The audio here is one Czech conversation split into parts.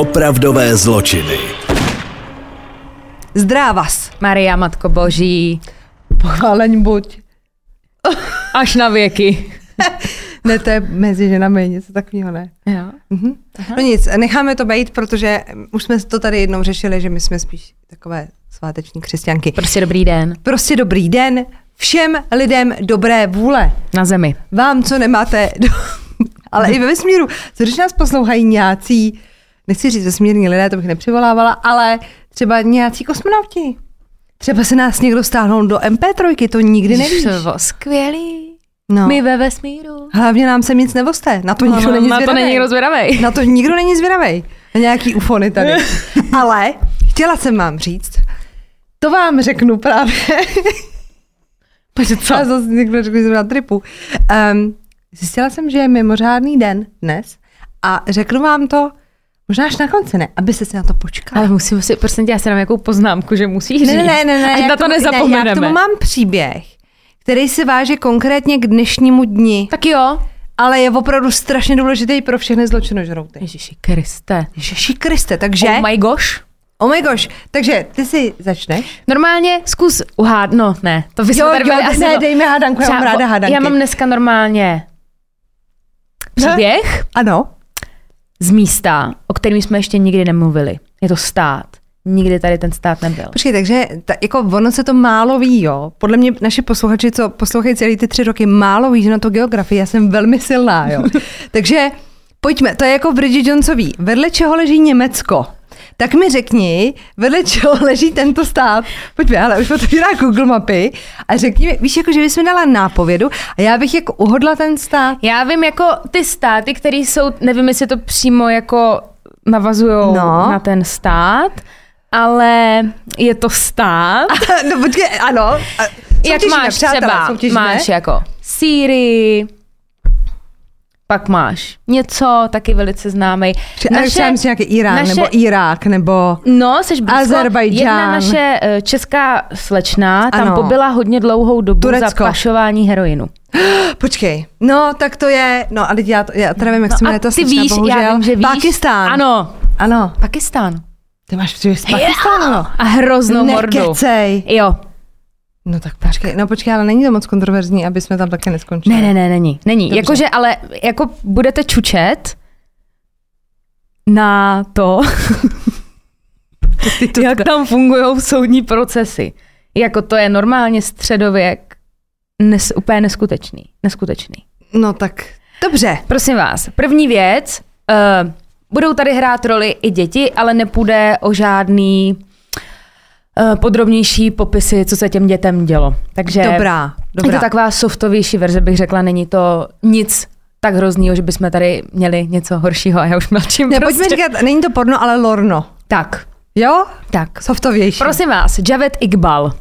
Opravdové zločiny. Zdrávas. Maria, Matko Boží, Pochváleň buď. až na věky. Ne, to je mezi ženami něco takového, ne? Jo. Mhm. No nic, necháme to být, protože už jsme to tady jednou řešili, že my jsme spíš takové sváteční křesťanky. Prostě dobrý den Prostě dobrý den všem lidem dobré vůle. na zemi. Vám, co nemáte, do... ale i ve vesmíru. Co když nás poslouchají nějací, nechci říct vesmírní lidé, to bych nepřivolávala, ale třeba nějací kosmonauti. Třeba se nás někdo stáhnou do MP3, to nikdy nevíš. Bylo skvělý. No. My ve vesmíru. Hlavně nám se nic nevoste, na to nikdo No, není na to není nikdo zvědavej. Na to nikdo není zvědavej. Na nějaký ufony tady. Ale chtěla jsem vám říct, to vám řeknu právě. Protože co? Já zase někdo řekl, že jsem na tripu. Um, zjistila jsem, že je mimořádný den dnes a řeknu vám to možná až na konci, ne? Aby se si na to počkali. Ale musím si, prosím tě, já si dám nějakou poznámku, že musíš Ne, říct. ne, ne, ne, ne, Ať na to tomu- Ne, já nezapomeneme. k tomu mám příběh, který se váže konkrétně k dnešnímu dni, Tak jo. ale je opravdu strašně důležitý pro všechny zločinožrouty. Ježiši Kriste. Ježiši Kriste, takže... Oh my gosh. Oh my gosh, takže ty si začneš? Normálně zkus uhádnout, no ne, to by Jo, tady jo, asi ne, no- dejme hádanku, já mám ráda hádanky. Já mám dneska normálně příběh Ano. Z místa, o kterém jsme ještě nikdy nemluvili. Je to stát. Nikdy tady ten stát nebyl. Počkej, takže ta, jako ono se to málo ví, jo. Podle mě naši posluchači, co poslouchají celý ty tři roky, málo ví, že na to geografii, já jsem velmi silná, jo. takže pojďme, to je jako Bridget Jonesový. Vedle čeho leží Německo? Tak mi řekni, vedle čeho leží tento stát. Pojďme, ale už otevírá Google mapy a řekni mi, víš, jako, že bys mi dala nápovědu a já bych jako uhodla ten stát. Já vím jako ty státy, které jsou, nevím, jestli to přímo jako navazují No. na ten stát, ale je to stát. no počkej, ano. A Jak soutěžíme, máš přátelé, třeba, soutěžíme. máš jako Sýrii, pak máš něco taky velice známý. Naše, myslím nějaký Irán, naše- nebo Irák, nebo... No, jsi blízko. Azerbajdžán. Jedna naše eh, česká slečna tam Ano. pobyla hodně dlouhou dobu Turecko. za pašování heroinu. Počkej, no tak to je, no a teď já, to, já teda vím, jak se No a jmenuje ta ty víš, bohužel. já vím, že víš. Pakistán. Ano, Ano. Pakistán. Ty máš příběh z Pakistánu. no. A hroznou mordu. Nekecej. Jo. No tak počkej, no počkej, ale není to moc kontroverzní, aby jsme tam také neskončili. Ne, ne, ne, není. Není. Jakože, ale jako budete čučet na to, jak tam fungují soudní procesy. Jako to je normálně středověk nes, úplně neskutečný. Neskutečný. No tak, dobře. Prosím vás, první věc, uh, budou tady hrát roli i děti, ale nepůjde o žádný podrobnější popisy, co se těm dětem dělo. Takže Dobrá, je dobrá. to taková softovější verze, bych řekla, není to nic tak hroznýho, že bychom tady měli něco horšího a já už mlčím Ne, prostě. pojďme říkat, není to porno, ale lorno. Tak, Jo? tak. Softovější. Prosím vás, Javed Iqbal.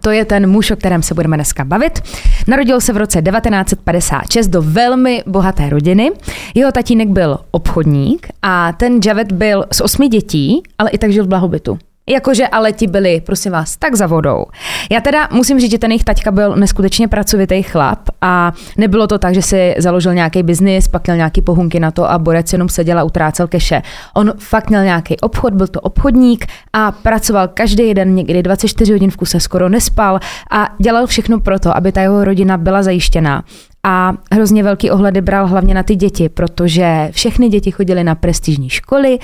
To je ten muž, o kterém se budeme dneska bavit. Narodil se v roce 1956 do velmi bohaté rodiny. Jeho tatínek byl obchodník a ten Javed byl z osmi dětí, ale i tak žil v blahobytu. Jakože ale ti byli, prosím vás, tak za vodou. Já teda musím říct, že ten jejich taťka byl neskutečně pracovitý chlap a nebylo to tak, že si založil nějaký biznis, pak měl nějaký pohunky na to a borec jenom seděl a utrácel keše. On fakt měl nějaký obchod, byl to obchodník a pracoval každý den někdy 24 hodin v kuse, skoro nespal a dělal všechno pro to, aby ta jeho rodina byla zajištěná. A hrozně velký ohledy bral hlavně na ty děti, protože všechny děti chodily na prestižní školy,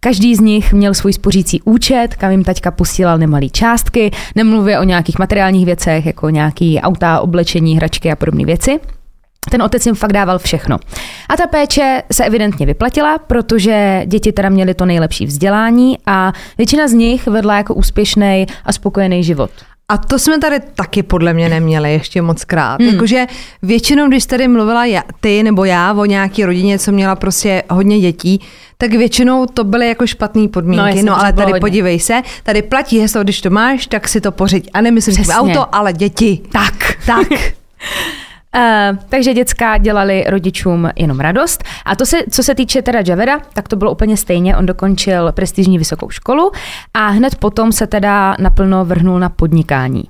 každý z nich měl svůj spořící účet, kam jim taťka posílal nemalý částky, nemluvě o nějakých materiálních věcech, jako nějaký auta, oblečení, hračky a podobné věci. Ten otec jim fakt dával všechno. A ta péče se evidentně vyplatila, protože děti teda měly to nejlepší vzdělání a většina z nich vedla jako úspěšný a spokojený život. A to jsme tady taky podle mě neměli ještě moc krát. Hmm. Jakože většinou, když tady mluvila já, ty nebo já o nějaký rodině, co měla prostě hodně dětí, tak většinou to byly jako špatné podmínky. No, jasně, no ale tady hodně. podívej se, tady platí heslo, když to máš, tak si to pořiď. A nemyslím si Přesně. auto, ale děti. Tak. Tak. Uh, takže děcka dělali rodičům jenom radost. A to se, co se týče teda Javeda, tak to bylo úplně stejně. On dokončil prestižní vysokou školu a hned potom se teda naplno vrhnul na podnikání.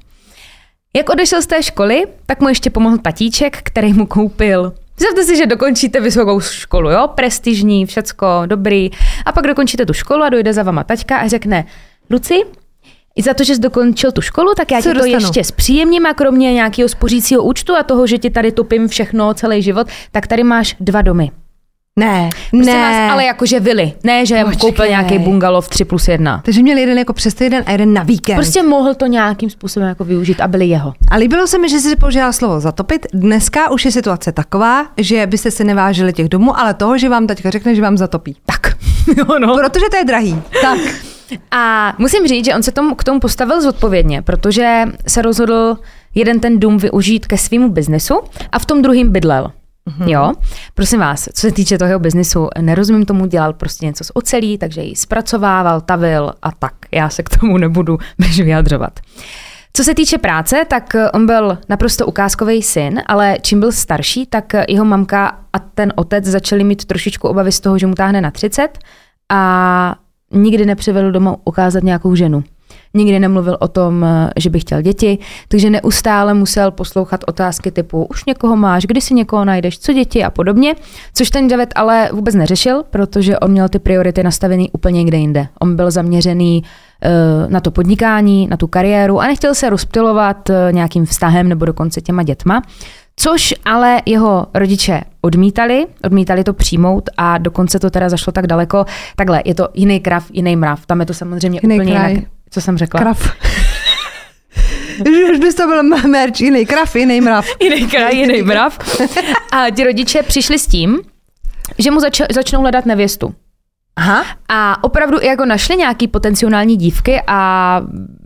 Jak odešel z té školy, tak mu ještě pomohl tatíček, který mu koupil Představte si, že dokončíte vysokou školu, jo, prestižní, všecko, dobrý. A pak dokončíte tu školu a dojde za vama taťka a řekne, Luci, i za to, že jsi dokončil tu školu, tak já ti to dostanu? ještě zpříjemním a kromě nějakého spořícího účtu a toho, že ti tady topím všechno celý život, tak tady máš dva domy. Ne, Prostě ne. Vás, ale jakože vily. Ne, že Počkej. koupil nějaký bungalov 3 plus 1. Takže měl jeden jako přes týden a jeden na víkend. Prostě mohl to nějakým způsobem jako využít a byli jeho. A líbilo se mi, že jsi použila slovo zatopit. Dneska už je situace taková, že byste si nevážili těch domů, ale toho, že vám teďka řekne, že vám zatopí. Tak. jo, no. Protože to je drahý. Tak. A musím říct, že on se tomu, k tomu postavil zodpovědně, protože se rozhodl jeden ten dům využít ke svýmu biznesu a v tom druhým bydlel. Mm-hmm. Jo, prosím vás, co se týče toho jeho biznisu, nerozumím tomu, dělal prostě něco z ocelí, takže ji zpracovával, tavil a tak. Já se k tomu nebudu než vyjadřovat. Co se týče práce, tak on byl naprosto ukázkový syn, ale čím byl starší, tak jeho mamka a ten otec začali mít trošičku obavy z toho, že mu táhne na 30 a nikdy nepřivedl domů ukázat nějakou ženu. Nikdy nemluvil o tom, že by chtěl děti, takže neustále musel poslouchat otázky typu už někoho máš, kdy si někoho najdeš, co děti a podobně, což ten David ale vůbec neřešil, protože on měl ty priority nastavený úplně někde jinde. On byl zaměřený eh, na to podnikání, na tu kariéru a nechtěl se rozptilovat eh, nějakým vztahem nebo dokonce těma dětma, Což ale jeho rodiče odmítali, odmítali to přijmout a dokonce to teda zašlo tak daleko. Takhle, je to jiný krav, jiný mrav. Tam je to samozřejmě Jiný úplně kraj. jinak. Co jsem řekla? Krav. Už bys to byl merch, jiný krav, jiný mrav. jiný kraj, jiný mrav. A ti rodiče přišli s tím, že mu zač- začnou hledat nevěstu. Aha. A opravdu i jako našli nějaký potenciální dívky a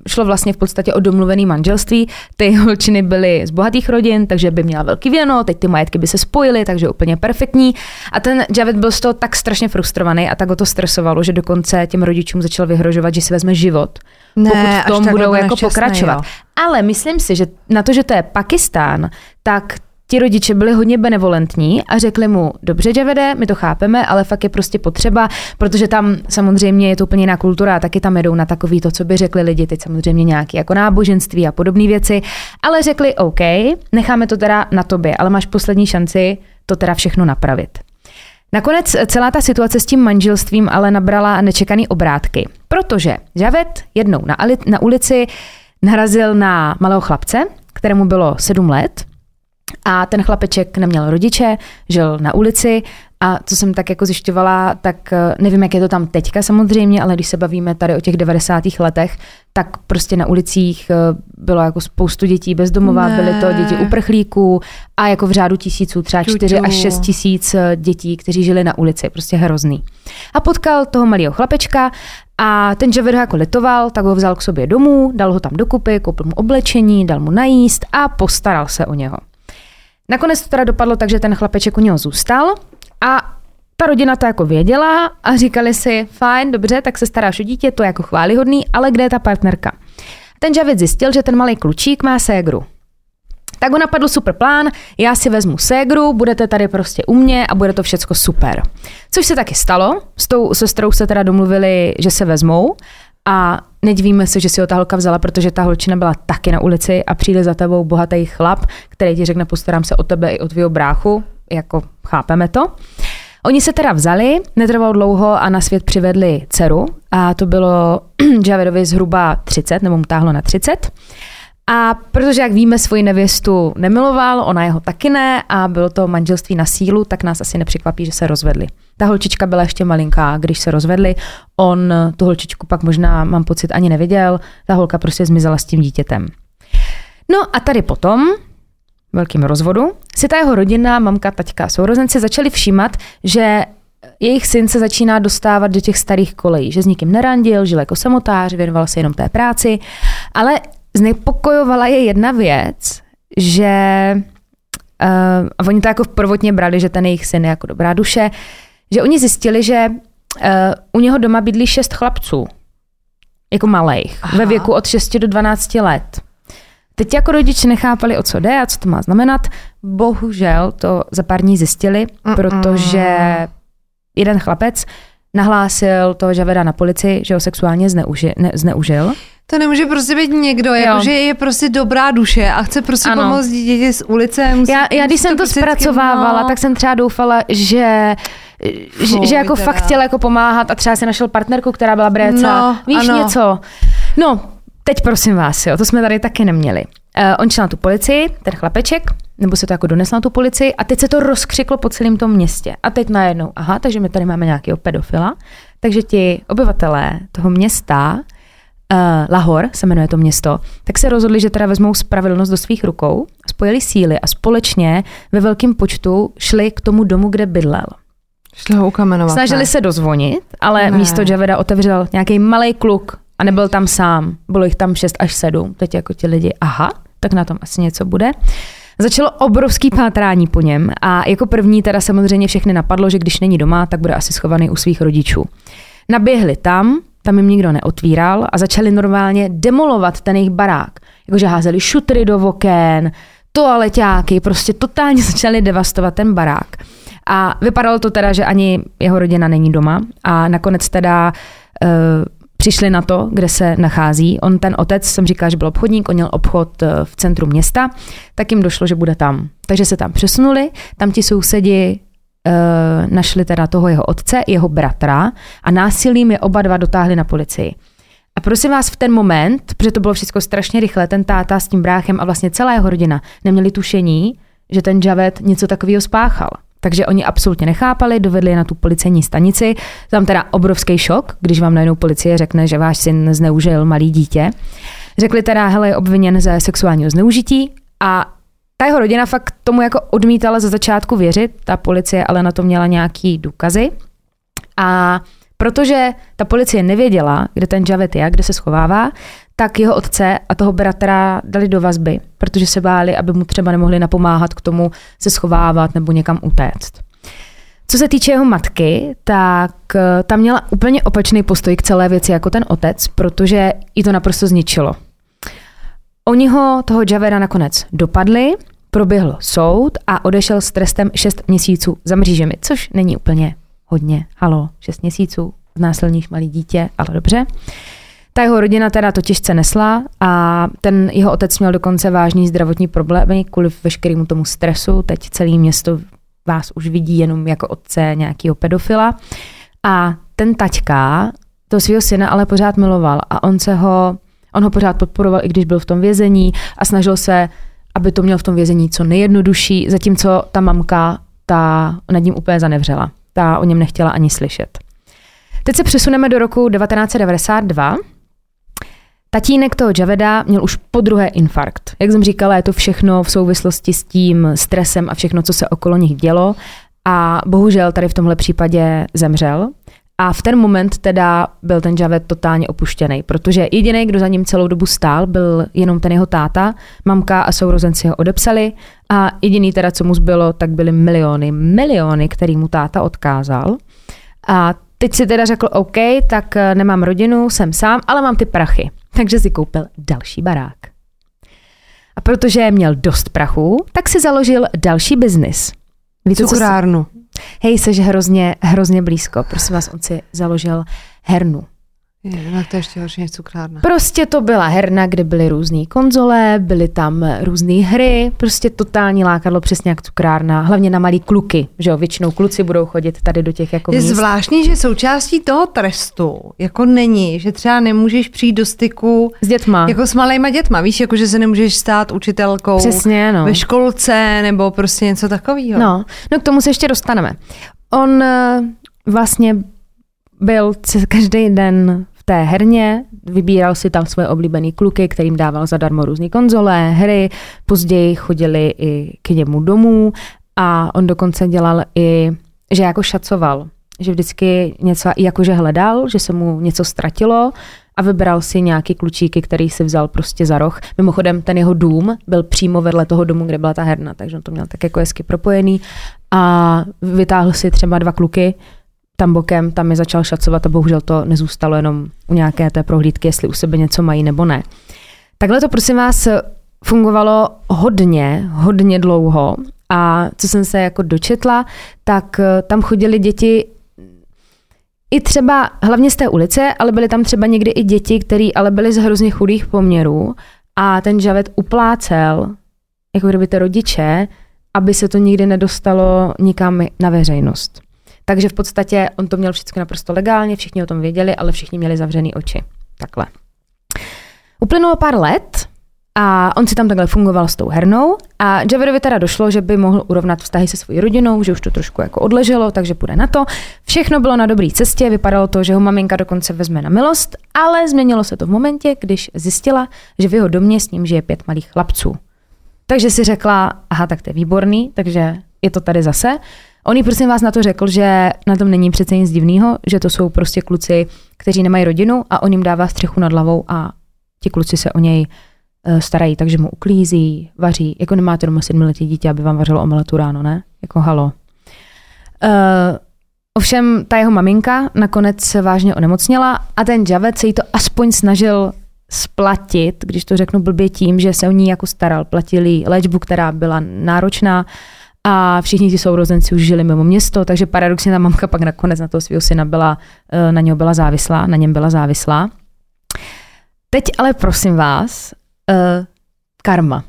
šlo vlastně v podstatě o domluvený manželství. Ty holčiny byly z bohatých rodin, takže by měla velký věno, teď ty majetky by se spojily, takže úplně perfektní. A ten Javid byl z toho tak strašně frustrovaný a tak ho to stresovalo, že dokonce těm rodičům začal vyhrožovat, že si vezme život. Ne, pokud v tom budou jako nešťastný, pokračovat. jo. Ale myslím si, že na to, že to je Pakistán, tak ti rodiče byli hodně benevolentní a řekli mu, dobře, Javede, my to chápeme, ale fakt je prostě potřeba, protože tam samozřejmě je to úplně jiná kultura a taky tam jedou na takový to, co by řekli lidi, teď samozřejmě nějaké jako náboženství a podobné věci, ale řekli, OK, necháme to teda na tobě, ale máš poslední šanci to teda všechno napravit. Nakonec celá ta situace s tím manželstvím ale nabrala nečekaný obrátky, protože Javed jednou na, na ulici narazil na malého chlapce, kterému bylo sedm let a ten chlapeček neměl rodiče, žil na ulici a co jsem tak jako zjišťovala, tak eh, nevím, jak je to tam teďka samozřejmě, ale když se bavíme tady o těch 90. letech, tak prostě na ulicích eh, bylo jako spoustu dětí bezdomova, Ne. byly to děti uprchlíků a jako v řádu tisíců, třeba Čuču. 4 až 6 tisíc eh, dětí, kteří žili na ulici, prostě hrozný. A potkal toho malého chlapečka a ten Javid ho jako litoval, tak ho vzal k sobě domů, dal ho tam dokupy, koupil mu oblečení, dal mu najíst a postaral se o něho. Nakonec to teda dopadlo tak, že ten chlapeček u něho zůstal a ta rodina to jako věděla a říkali si, fajn, dobře, tak se staráš o dítě, to je jako chválihodný, ale kde je ta partnerka? Ten Javid zjistil, že ten malý klučík má ségru. Tak ho napadl super plán, já si vezmu ségru, budete tady prostě u mě a bude to všecko super. Což se taky stalo, s tou sestrou se teda domluvili, že se vezmou a nedivíme se, že si ho ta holka vzala, protože ta holčina byla taky na ulici a přijde za tebou bohatý chlap, který ti řekne, postarám se o tebe i o tvýho bráchu, jako chápeme to. Oni se teda vzali, netrvalo dlouho a na svět přivedli dceru a to bylo Javedovi zhruba 30, nebo mu táhlo na 30. A protože, jak víme, svoji nevěstu nemiloval, ona jeho taky ne a bylo to manželství na sílu, tak nás asi nepřekvapí, že se rozvedli. Ta holčička byla ještě malinká, když se rozvedli. On tu holčičku pak možná, mám pocit, ani neviděl. Ta holka prostě zmizela s tím dítětem. No a tady potom, velkým rozvodu, si ta jeho rodina, mamka, taťka, sourozenci začali všímat, že jejich syn se začíná dostávat do těch starých kolejí, že s nikým nerandil, žil jako samotář, věnoval se jenom té práci, ale znepokojovala je jedna věc, že uh, a oni to jako prvotně brali, že ten jejich syn je jako dobrá duše, že oni zjistili, že uh, u něho doma bydlí šest chlapců, jako malých, Aha. ve věku od 6 do 12 let. Teď jako rodiče nechápali, o co jde a co to má znamenat. Bohužel to za pár dní zjistili, Mm-mm. protože jeden chlapec nahlásil toho Javeda na policii, že ho sexuálně zneuži, ne, zneužil. To nemůže prostě být někdo, jako, že je prostě dobrá duše a chce prostě ano. pomoct děti z ulice. Musí, já, já když jsem to zpracovávala, no. tak jsem třeba doufala, že že, že jako teda. fakt chtěl jako pomáhat a třeba si našel partnerku, která byla bréca. No, Víš ano. něco? No, teď prosím vás, jo, to jsme tady taky neměli. Uh, on šel na tu policii, ten chlapeček, nebo se to jako donesl na tu policii a teď se to rozkřiklo po celém tom městě. A teď najednou, aha, takže my tady máme nějakého pedofila, takže ti obyvatelé toho města, uh, Lahor se jmenuje to město, tak se rozhodli, že teda vezmou spravedlnost do svých rukou, spojili síly a společně ve velkém počtu šli k tomu domu, kde bydlel. Šli ho ukamenovat. Snažili ne? se dozvonit, ale ne. místo Javeda otevřel nějaký malý kluk a nebyl tam sám. Bylo jich tam 6 až 7. Teď jako ti lidi, aha, tak na tom asi něco bude. Začalo obrovský pátrání po něm a jako první teda samozřejmě všechny napadlo, že když není doma, tak bude asi schovaný u svých rodičů. Naběhli tam, tam jim nikdo neotvíral a začali normálně demolovat ten jejich barák. Jakože házeli šutry do oken, toaleťáky, prostě totálně začali devastovat ten barák. A vypadalo to teda, že ani jeho rodina není doma a nakonec teda uh, přišli na to, kde se nachází. On, ten otec, jsem říkal, že byl obchodník, on měl obchod eh, v centru města, tak jim došlo, že bude tam. Takže se tam přesunuli, tam ti sousedi uh, našli teda toho jeho otce, jeho bratra a násilím je oba dva dotáhli na policii. A prosím vás, v ten moment, protože to bylo všechno strašně rychle, ten táta s tím bráchem a vlastně celá jeho rodina neměli tušení, že ten Javed něco takového spáchal. Takže oni absolutně nechápali, dovedli je na tu policejní stanici. Tam teda obrovský šok, když vám najednou policie řekne, že váš syn zneužil malý dítě. Řekli teda, hele, je obviněn ze sexuálního zneužití a ta jeho rodina fakt tomu jako odmítala za začátku věřit, ta policie ale na to měla nějaký důkazy. A protože ta policie nevěděla, kde ten Javet je, kde se schovává, tak jeho otce a toho bratra dali do vazby, protože se báli, aby mu třeba nemohli napomáhat k tomu se schovávat nebo někam utéct. Co se týče jeho matky, tak eh, tam měla úplně opačný postoj k celé věci jako ten otec, protože jí to naprosto zničilo. Oni ho, toho Javera, nakonec dopadli, proběhl soud a odešel s trestem 6 měsíců za mřížemi, což není úplně hodně. Halo, 6 měsíců, znásilníš malý dítě, ale dobře. Ta jeho rodina teda to těžce nesla a ten jeho otec měl dokonce vážný zdravotní problémy kvůli veškerému tomu stresu. Teď celé město vás už vidí jenom jako otce nějakého pedofila. A ten taťka to svého syna ale pořád miloval a on se ho, on ho pořád podporoval, i když byl v tom vězení a snažil se, aby to měl v tom vězení co nejjednodušší, zatímco ta mamka ta nad ním úplně zanevřela. Ta o něm nechtěla ani slyšet. Teď se přesuneme do roku 1992, Tatínek toho Javeda měl už po druhé infarkt. Jak jsem říkala, je to všechno v souvislosti s tím stresem a všechno, co se okolo nich dělo. A bohužel tady v tomhle případě zemřel. A v ten moment teda byl ten Javed totálně opuštěný, protože jediný, kdo za ním celou dobu stál, byl jenom ten jeho táta, mamka a sourozenci ho odepsali a jediný teda, co mu zbylo, tak byly miliony, miliony, který mu táta odkázal. A teď si teda řekl, OK, tak nemám rodinu, jsem sám, ale mám ty prachy takže si koupil další barák. A protože měl dost prachu, tak si založil další biznis. Cukrárnu. Hej, jsi hrozně, hrozně blízko. Prosím vás, on si založil hernu. Je, no to ještě horší než cukrárna. Prostě to byla herna, kde byly různé konzole, byly tam různé hry, prostě totální lákadlo, přesně jak cukrárna, hlavně na malý kluky, že jo, většinou kluci budou chodit tady do těch jako Je míst. zvláštní, že součástí toho trestu jako není, že třeba nemůžeš přijít do styku s dětma. Jako s malejma dětma, víš, jako že se nemůžeš stát učitelkou Přesně, no. ve školce nebo prostě něco takového. No, no k tomu se ještě dostaneme. On eh, vlastně byl každý den té herně, vybíral si tam svoje oblíbené kluky, kterým dával zadarmo různé konzole, hry, později chodili i k němu domů a on dokonce dělal i, že jako šacoval, že vždycky něco jakože hledal, že se mu něco ztratilo a vybral si nějaký klučíky, který si vzal prostě za roh. Mimochodem ten jeho dům byl přímo vedle toho domu, kde byla ta herna, takže on to měl tak jako hezky propojený a vytáhl si třeba dva kluky, tam bokem, tam je začal šacovat a bohužel to nezůstalo jenom u nějaké té prohlídky, jestli u sebe něco mají nebo ne. Takhle to prosím vás fungovalo hodně, hodně dlouho a co jsem se jako dočetla, tak eh, tam chodili děti i třeba, hlavně z té ulice, ale byly tam třeba někdy i děti, které ale byly z hrozně chudých poměrů a ten Javet uplácel, jako kdyby ty rodiče, aby se to nikdy nedostalo nikam na veřejnost. Takže v podstatě on to měl všechno naprosto legálně, všichni o tom věděli, ale všichni měli zavřený oči. Takhle. Uplynulo pár let a on si tam takhle fungoval s tou hernou a Javerovi teda došlo, že by mohl urovnat vztahy se svojí rodinou, že už to trošku jako odleželo, takže půjde na to. Všechno bylo na dobré cestě, vypadalo to, že ho maminka dokonce vezme na milost, ale změnilo se to v momentě, když zjistila, že v jeho domě s ním žije pět malých chlapců. Takže si řekla, aha, tak to je výborný, takže je to tady zase. On jí prosím vás na to řekl, že na tom není přece nic divného, že to jsou prostě kluci, kteří nemají rodinu a on jim dává střechu nad hlavou a ti kluci se o něj uh, starají, takže mu uklízí, vaří. Jako nemáte doma sedmiletí dítě, aby vám vařilo omeletu ráno, ne? Jako halo. Uh, ovšem ta jeho maminka nakonec se vážně onemocněla a ten Javed se jí to aspoň snažil splatit, když to řeknu blbě tím, že se o ní jako staral, platili léčbu, která byla náročná a všichni ti sourozenci už žili mimo město, takže paradoxně ta mamka pak nakonec na toho svého syna byla, eh, na něho byla závislá, na něm byla závislá. Teď ale prosím vás, uh, karma.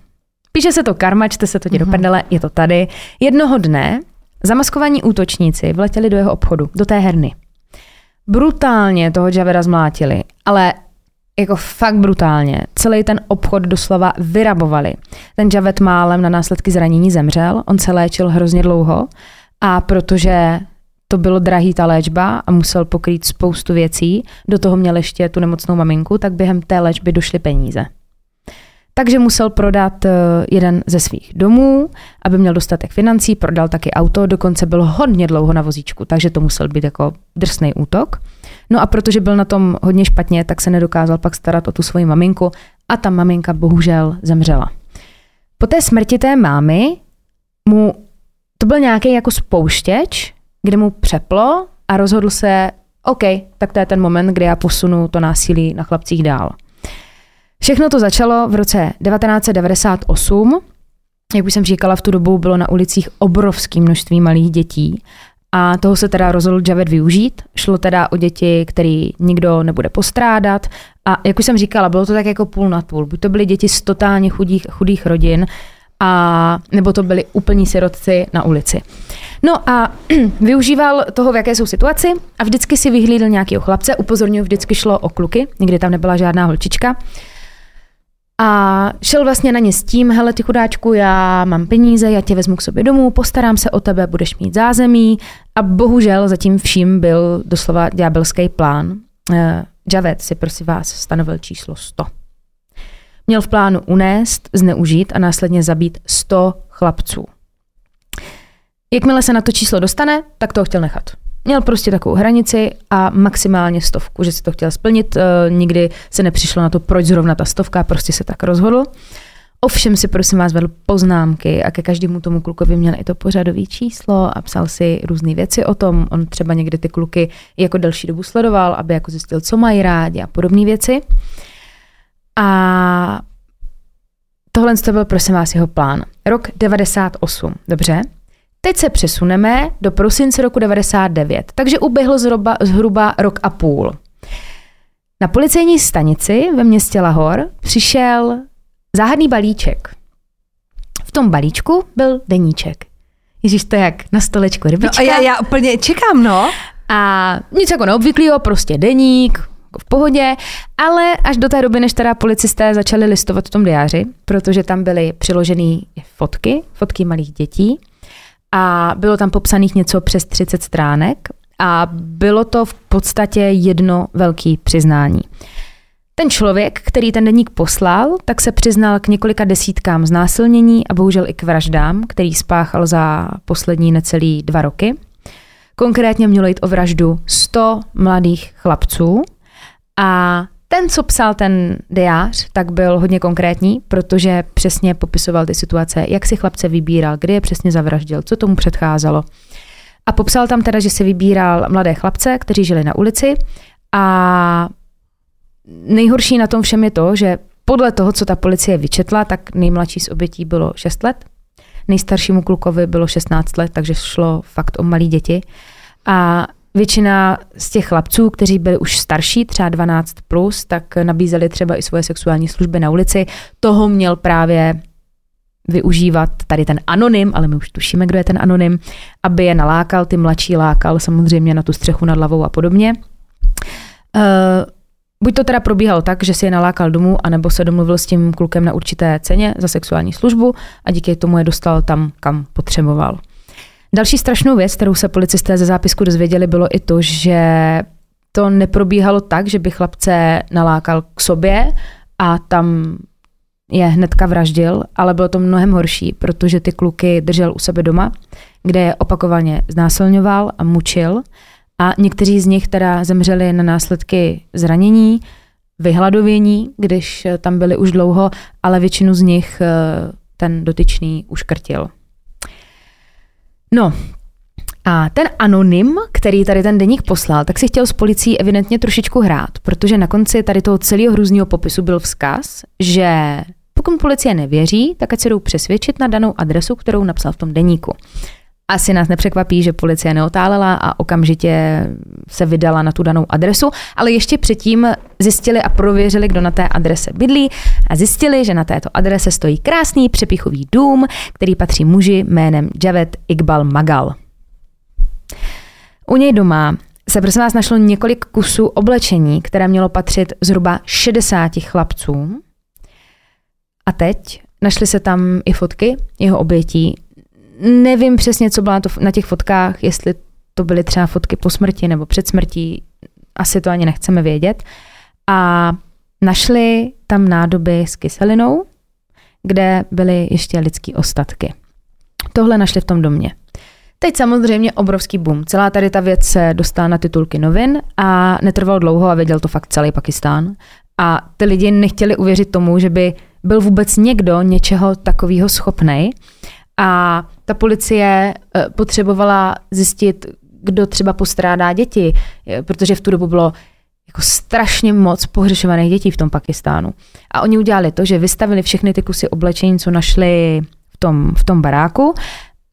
Píše se to karma, čte se to ti mm-hmm. do mhm. prdele, je to tady. Jednoho dne zamaskovaní útočníci vletěli do jeho obchodu, do té herny. Brutálně toho Javera zmlátili, ale jako fakt brutálně. Celý ten obchod doslova vyrabovali. Ten Javed málem na následky zranění zemřel, on se léčil hrozně dlouho a protože to bylo drahý ta léčba a musel pokrýt spoustu věcí, do toho měl ještě tu nemocnou maminku, tak během té léčby došly peníze. Takže musel prodat eh, jeden ze svých domů, aby měl dostatek financí, prodal taky auto, dokonce byl hodně dlouho na vozíčku, takže to musel být jako drsný útok. No a protože byl na tom hodně špatně, tak se nedokázal pak starat o tu svoji maminku a ta maminka bohužel zemřela. Po té smrti té mámy mu to byl nějaký jako spouštěč, kde mu přeplo a rozhodl se, OK, tak to je ten moment, kdy já posunu to násilí na chlapcích dál. Všechno to začalo v roce 1998. Jak už jsem říkala, v tu dobu bylo na ulicích obrovské množství malých dětí a toho se teda rozhodl Javed využít. Šlo teda o děti, který nikdo nebude postrádat. A jak už jsem říkala, bylo to tak jako půl na půl. Buď to byly děti z totálně chudých, chudých rodin, a nebo to byli úplní sirotci na ulici. No a využíval toho, v jaké jsou situaci a vždycky si vyhlídl nějakého chlapce, upozorňuji, vždycky šlo o kluky, nikdy tam nebyla žádná holčička. A šel vlastně na ně s tím, hele ty chudáčku, já mám peníze, já tě vezmu k sobě domů, postarám se o tebe, budeš mít zázemí. A bohužel zatím vším byl doslova ďábelský plán. Uh, Javed si prosím vás stanovil číslo 100. Měl v plánu unést, zneužít a následně zabít 100 chlapců. Jakmile se na to číslo dostane, tak to chtěl nechat. Měl prostě takovou hranici a maximálně stovku, že si to chtěl splnit. E, nikdy se nepřišlo na to, proč zrovna ta stovka, prostě se tak rozhodl. Ovšem si prosím vás vedl poznámky a ke každému tomu klukovi měl i to pořadové číslo a psal si různé věci o tom. On třeba někdy ty kluky jako delší dobu sledoval, aby jako zjistil, co mají rádi a podobné věci. A tohle to byl prosím vás jeho plán. Rok 98, dobře? Teď se přesuneme do prosince roku 99, takže uběhl zhruba, zhruba rok a půl. Na policejní stanici ve městě Lahor přišel záhadný balíček. V tom balíčku byl deníček. Ježíš, to jak na stolečku rybička. No a já, já úplně čekám, no. A nic jako neobvyklého, prostě deník, jako v pohodě, ale až do té doby, než teda policisté začali listovat v tom diáři, protože tam byly přiložené fotky, fotky malých dětí, a bylo tam popsaných něco přes 30 stránek a bylo to v podstatě jedno velké přiznání. Ten člověk, který ten deník poslal, tak se přiznal k několika desítkám znásilnění a bohužel i k vraždám, který spáchal za poslední necelý dva roky. Konkrétně mělo jít o vraždu 100 mladých chlapců a ten, co psal ten diář, tak byl hodně konkrétní, protože přesně popisoval ty situace, jak si chlapce vybíral, kdy je přesně zavraždil, co tomu předcházelo. A popsal tam teda, že si vybíral mladé chlapce, kteří žili na ulici a nejhorší na tom všem je to, že podle toho, co ta policie vyčetla, tak nejmladší z obětí bylo 6 let, nejstaršímu klukovi bylo 16 let, takže šlo fakt o malé děti. A většina z těch chlapců, kteří byli už starší, třeba 12+, plus, tak nabízeli třeba i svoje sexuální služby na ulici. Toho měl právě využívat tady ten anonym, ale my už tušíme, kdo je ten anonym, aby je nalákal, ty mladší lákal samozřejmě na tu střechu nad hlavou a podobně. Uh, buď to teda probíhalo tak, že si je nalákal domů, anebo se domluvil s tím klukem na určité ceně za sexuální službu a díky tomu je dostal tam, kam potřeboval. Další strašnou věc, kterou se policisté ze zápisku dozvěděli, bylo i to, že to neprobíhalo tak, že by chlapce nalákal k sobě a tam je hnedka vraždil, ale bylo to mnohem horší, protože ty kluky držel u sebe doma, kde je opakovaně znásilňoval a mučil a někteří z nich teda zemřeli na následky zranění, vyhladovění, když tam byli už dlouho, ale většinu z nich eh, ten dotyčný uškrtil. No, a ten anonym, který tady ten deník poslal, tak si chtěl s policií evidentně trošičku hrát, protože na konci tady toho celého hrůzného popisu byl vzkaz, že pokud policie nevěří, tak ať se jdou přesvědčit na danou adresu, kterou napsal v tom deníku. Asi nás nepřekvapí, že policie neotálela a okamžitě se vydala na tu danou adresu, ale ještě předtím zjistili a prověřili, kdo na té adrese bydlí a zjistili, že na této adrese stojí krásný přepichový dům, který patří muži jménem Javed Iqbal Magal. U něj doma se prosím vás našlo několik kusů oblečení, které mělo patřit zhruba 60 chlapcům. A teď našly se tam i fotky jeho obětí. Nevím přesně, co bylo na těch fotkách, jestli to byly třeba fotky po smrti nebo před smrtí, asi to ani nechceme vědět. A našli tam nádoby s kyselinou, kde byly ještě lidské ostatky. Tohle našli v tom domě. Teď samozřejmě obrovský boom. Celá tady ta věc se dostala na titulky novin a netrvalo dlouho a věděl to fakt celý Pakistán. A ty lidi nechtěli uvěřit tomu, že by byl vůbec někdo něčeho takového schopný. A ta policie eh, potřebovala zjistit, kdo třeba postrádá děti, eh, protože v tu dobu bylo jako strašně moc pohřešovaných dětí v tom Pakistánu. A oni udělali to, že vystavili všechny ty kusy oblečení, co našli v tom, v tom baráku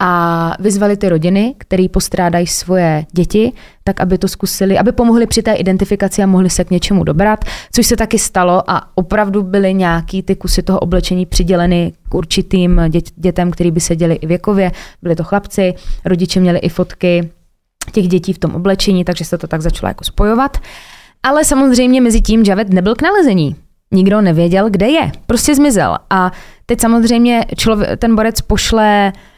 a vyzvali ty rodiny, které postrádají svoje děti, tak aby to zkusili, aby pomohli při té identifikaci a mohli se k něčemu dobrat, což se taky stalo a opravdu byly nějaký ty kusy toho oblečení přiděleny k určitým dět, dětem, který by seděli i věkově, byli to chlapci, rodiče měli i fotky těch dětí v tom oblečení, takže se to tak začalo jako spojovat. Ale samozřejmě mezi tím Javed nebyl k nalezení. Nikdo nevěděl, kde je. Prostě zmizel. A teď samozřejmě člověk, ten borec pošle uh,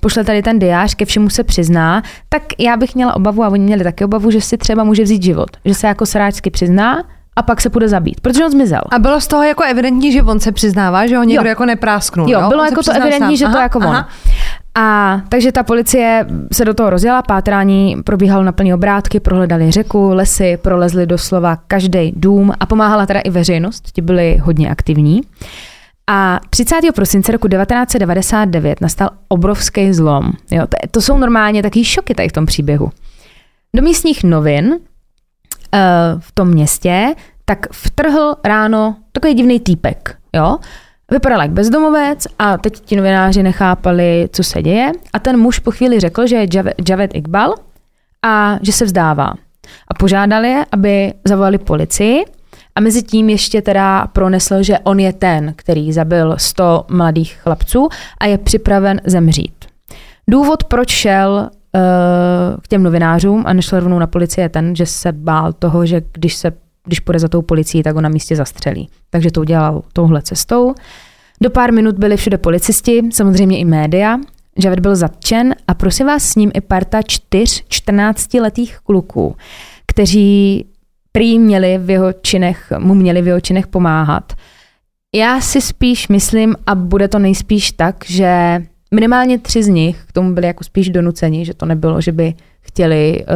pošle tady ten diář, ke všemu se přizná, tak já bych měla obavu, a oni měli taky obavu, že si třeba může vzít život. Že se jako sráčsky přizná a pak se půjde zabít, protože on zmizel. A bylo z toho jako evidentní, že on se přiznává, že ho někdo jo. jako neprásknul. Jo, jo? bylo on jako to evidentní, sám. že aha, to jako aha. on. A takže ta policie se do toho rozjela, pátrání probíhalo na plný obrátky, prohledali řeku, lesy, prolezli doslova každý dům a pomáhala teda i veřejnost, ti byli hodně aktivní. A 30. prosince roku 1999 nastal obrovský zlom. Jo, to, to jsou normálně taky šoky tady v tom příběhu. Do místních novin uh, v tom městě tak vtrhl ráno takový divný týpek. Jo? Vypadal jak bezdomovec a teď ti novináři nechápali, co se děje. A ten muž po chvíli řekl, že je Javed Iqbal a že se vzdává. A požádali je, aby zavolali policii mezi tím ještě teda pronesl, že on je ten, který zabil 100 mladých chlapců a je připraven zemřít. Důvod, proč šel uh, k těm novinářům a nešel rovnou na policii je ten, že se bál toho, že když se když půjde za tou policií, tak ho na místě zastřelí. Takže to udělal touhle cestou. Do pár minut byli všude policisti, samozřejmě i média. Javed byl zatčen a prosím vás s ním i parta čtyř 14-letých kluků, kteří prý měli v jeho činech, mu měli v jeho činech pomáhat. Já si spíš myslím, a bude to nejspíš tak, že minimálně tři z nich k tomu byli jako spíš donuceni, že to nebylo, že by chtěli uh,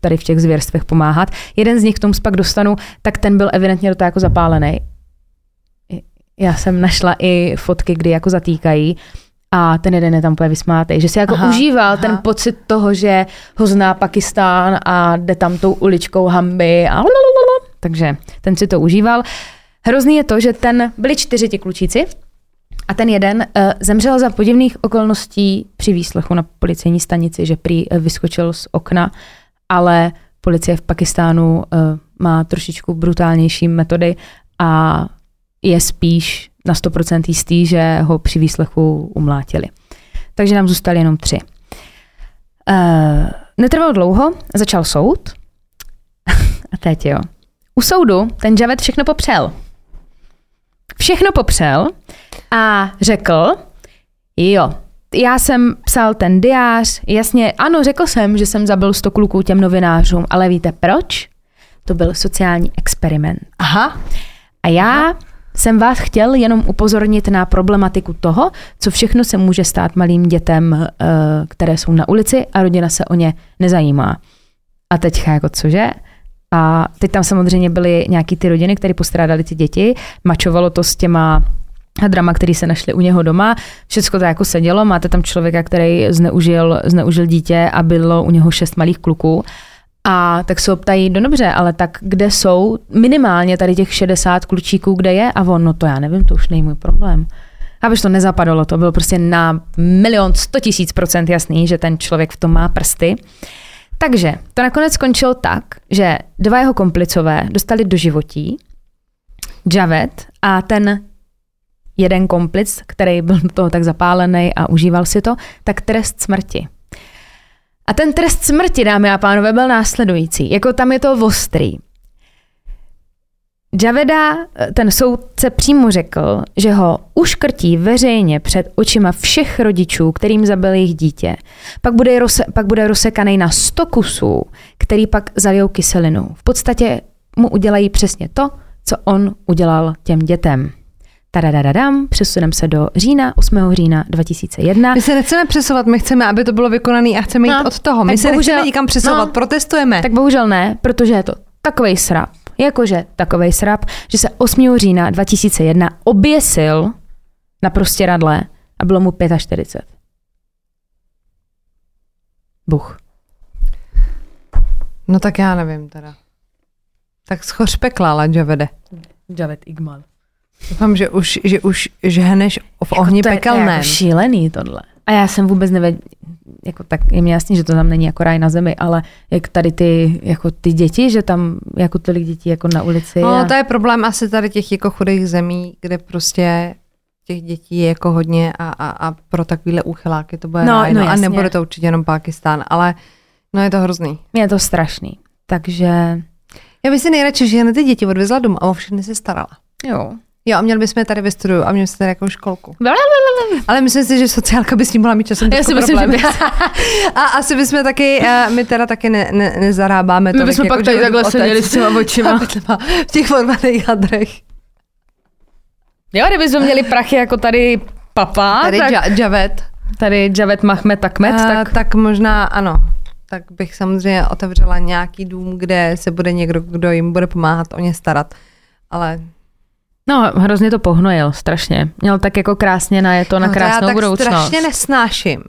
tady v těch zvěrstvech pomáhat. Jeden z nich k tomu pak dostanu, tak ten byl evidentně do toho jako zapálený. Já jsem našla i fotky, kdy jako zatýkají a ten jeden je tam úplně vysmátý, že si jako aha, užíval aha. ten pocit toho, že ho zná Pakistán a jde tam tou uličkou hamby a lalalala. takže ten si to užíval. Hrozný je to, že ten, byli čtyři ti klučíci a ten jeden uh, zemřel za podivných okolností při výslechu na policejní stanici, že prý uh, vyskočil z okna ale policie v Pakistánu uh, má trošičku brutálnější metody a je spíš na 100% jistý, že ho při výslechu umlátili. Takže nám zůstali jenom tři. Uh, netrvalo dlouho, začal soud. a teď jo. U soudu ten Javed všechno popřel. Všechno popřel a řekl, jo, já jsem psal ten diář, jasně, ano, řekl jsem, že jsem zabil sto kluků těm novinářům, ale víte proč? To byl sociální experiment. Aha. A já Aha. Jsem vás chtěl jenom upozornit na problematiku toho, co všechno se může stát malým dětem, eh, které jsou na ulici a rodina se o ně nezajímá. A teďka jako cože? A teď tam samozřejmě byly nějaký ty rodiny, které postrádali ty děti. Mačovalo to s těma drama, který se našli u něho doma. Všechno to jako sedělo. Máte tam člověka, který zneužil, zneužil dítě a bylo u něho šest malých kluků. A tak se optají, no dobře, ale tak kde jsou minimálně tady těch 60 klučíků, kde je? A on, no to já nevím, to už není můj problém. Abyž to nezapadalo, to bylo prostě na milion, sto tisíc procent jasný, že ten člověk v tom má prsty. Takže to nakonec skončilo tak, že dva jeho komplicové dostali do životí, Javed a ten jeden komplic, který byl do toho tak zapálený a užíval si to, tak trest smrti. A ten trest smrti, dámy a pánové, byl následující. Jako tam je to ostrý. Javeda, ten soudce přímo řekl, že ho uškrtí veřejně před očima všech rodičů, kterým zabil jejich dítě. Pak bude, rose, pak bude rozsekaný na 100 kusů, který pak zalijou kyselinu. V podstatě mu udělají přesně to, co on udělal těm dětem. Tadadadadam, přesuneme se do října, 8. října 2001. My se nechceme přesouvat, my chceme, aby to bylo vykonané a chceme no, jít od toho. My se bohužel, nechceme nikam přesouvat, no, protestujeme. Tak bohužel ne, protože je to takový srap, jakože takový srap, že se 8. října 2001 oběsil na radle a bylo mu 45. Buch. No tak já nevím teda. Tak schoř pekla, ale Javede. Javed Igmal. Doufám, že už, že už žehneš v jako ohni to pekelném. To je jako šílený tohle. A já jsem vůbec nevěděl, jako tak je mi jasný, že to tam není jako raj na zemi, ale jak tady ty, jako ty děti, že tam jako tolik dětí jako na ulici. No a... to je problém asi tady těch jako chudých zemí, kde prostě těch dětí je jako hodně a, a, a pro takovýhle úchyláky to bude no, ráj, no, no a nebude to určitě jenom Pákistán, ale no je to hrozný. Je to strašný, takže... Já bych si nejradši, že ty děti odvezla domů a o všechny se starala. Jo. Jo, a měli bychom tady ve studiu a měli jsme tady jako školku. Ale myslím si, že sociálka by s tím mohla mít časem Já si myslím, problém. že by... A asi bychom taky, eh, my teda taky ne, ne, nezarábáme. My bychom pak jako, tady takhle seděli s těma očima. v těch formaných hadrech. Jo, kdybychom měli prachy jako tady papa. Tady tak... Javet. Tady Javet Mahmet Takmet. Uh, tak... tak možná ano. Tak bych samozřejmě otevřela nějaký dům, kde se bude někdo, kdo jim bude pomáhat o ně starat. Ale No, hrozně to pohnojil, strašně. Měl tak jako krásně na je to na krásnou no, to já budoucnost. tak strašně nesnáším.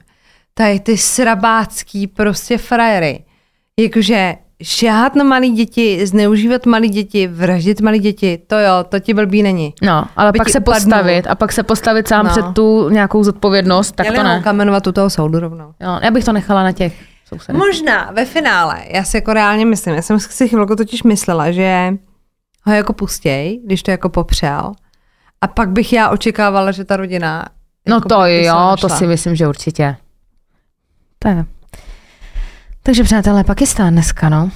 Tady ty srabácký prostě frajery. Jakože šáhat na malé děti, zneužívat malé děti, vraždit malé děti, to jo, to ti blbý není. No, ale By pak se postavit a pak se postavit sám no. před tu nějakou zodpovědnost, tak Měli to ne. kamenovat u toho soudu rovnou. Jo, já bych to nechala na těch sousedech. Možná ve finále, já si jako reálně myslím, já jsem si chvilku totiž myslela, že ho jako pustěj, když to jako popřel. A pak bych já očekávala, že ta rodina... No jako to jo, to si myslím, že určitě. To je. Takže přátelé, Pakistán dneska, no.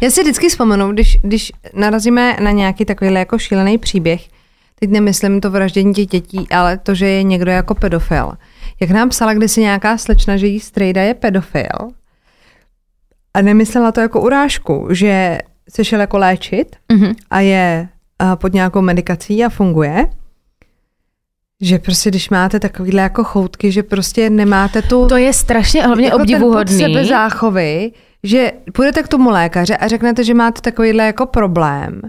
Já si vždycky vzpomenu, když, když narazíme na nějaký takovýhle jako šílený příběh, teď nemyslím to vraždění těch dětí, ale to, že je někdo jako pedofil. Jak nám psala kdysi nějaká slečna, že jí strejda je pedofil, a nemyslela to jako urážku, že se šel jako léčit mm-hmm. a je uh, pod nějakou medikací a funguje, že prostě když máte takovýhle jako choutky, že prostě nemáte tu... To je strašně hlavně jako obdivuhodný. Ten záchovy, že půjdete k tomu lékaře a řeknete, že máte takovýhle jako problém.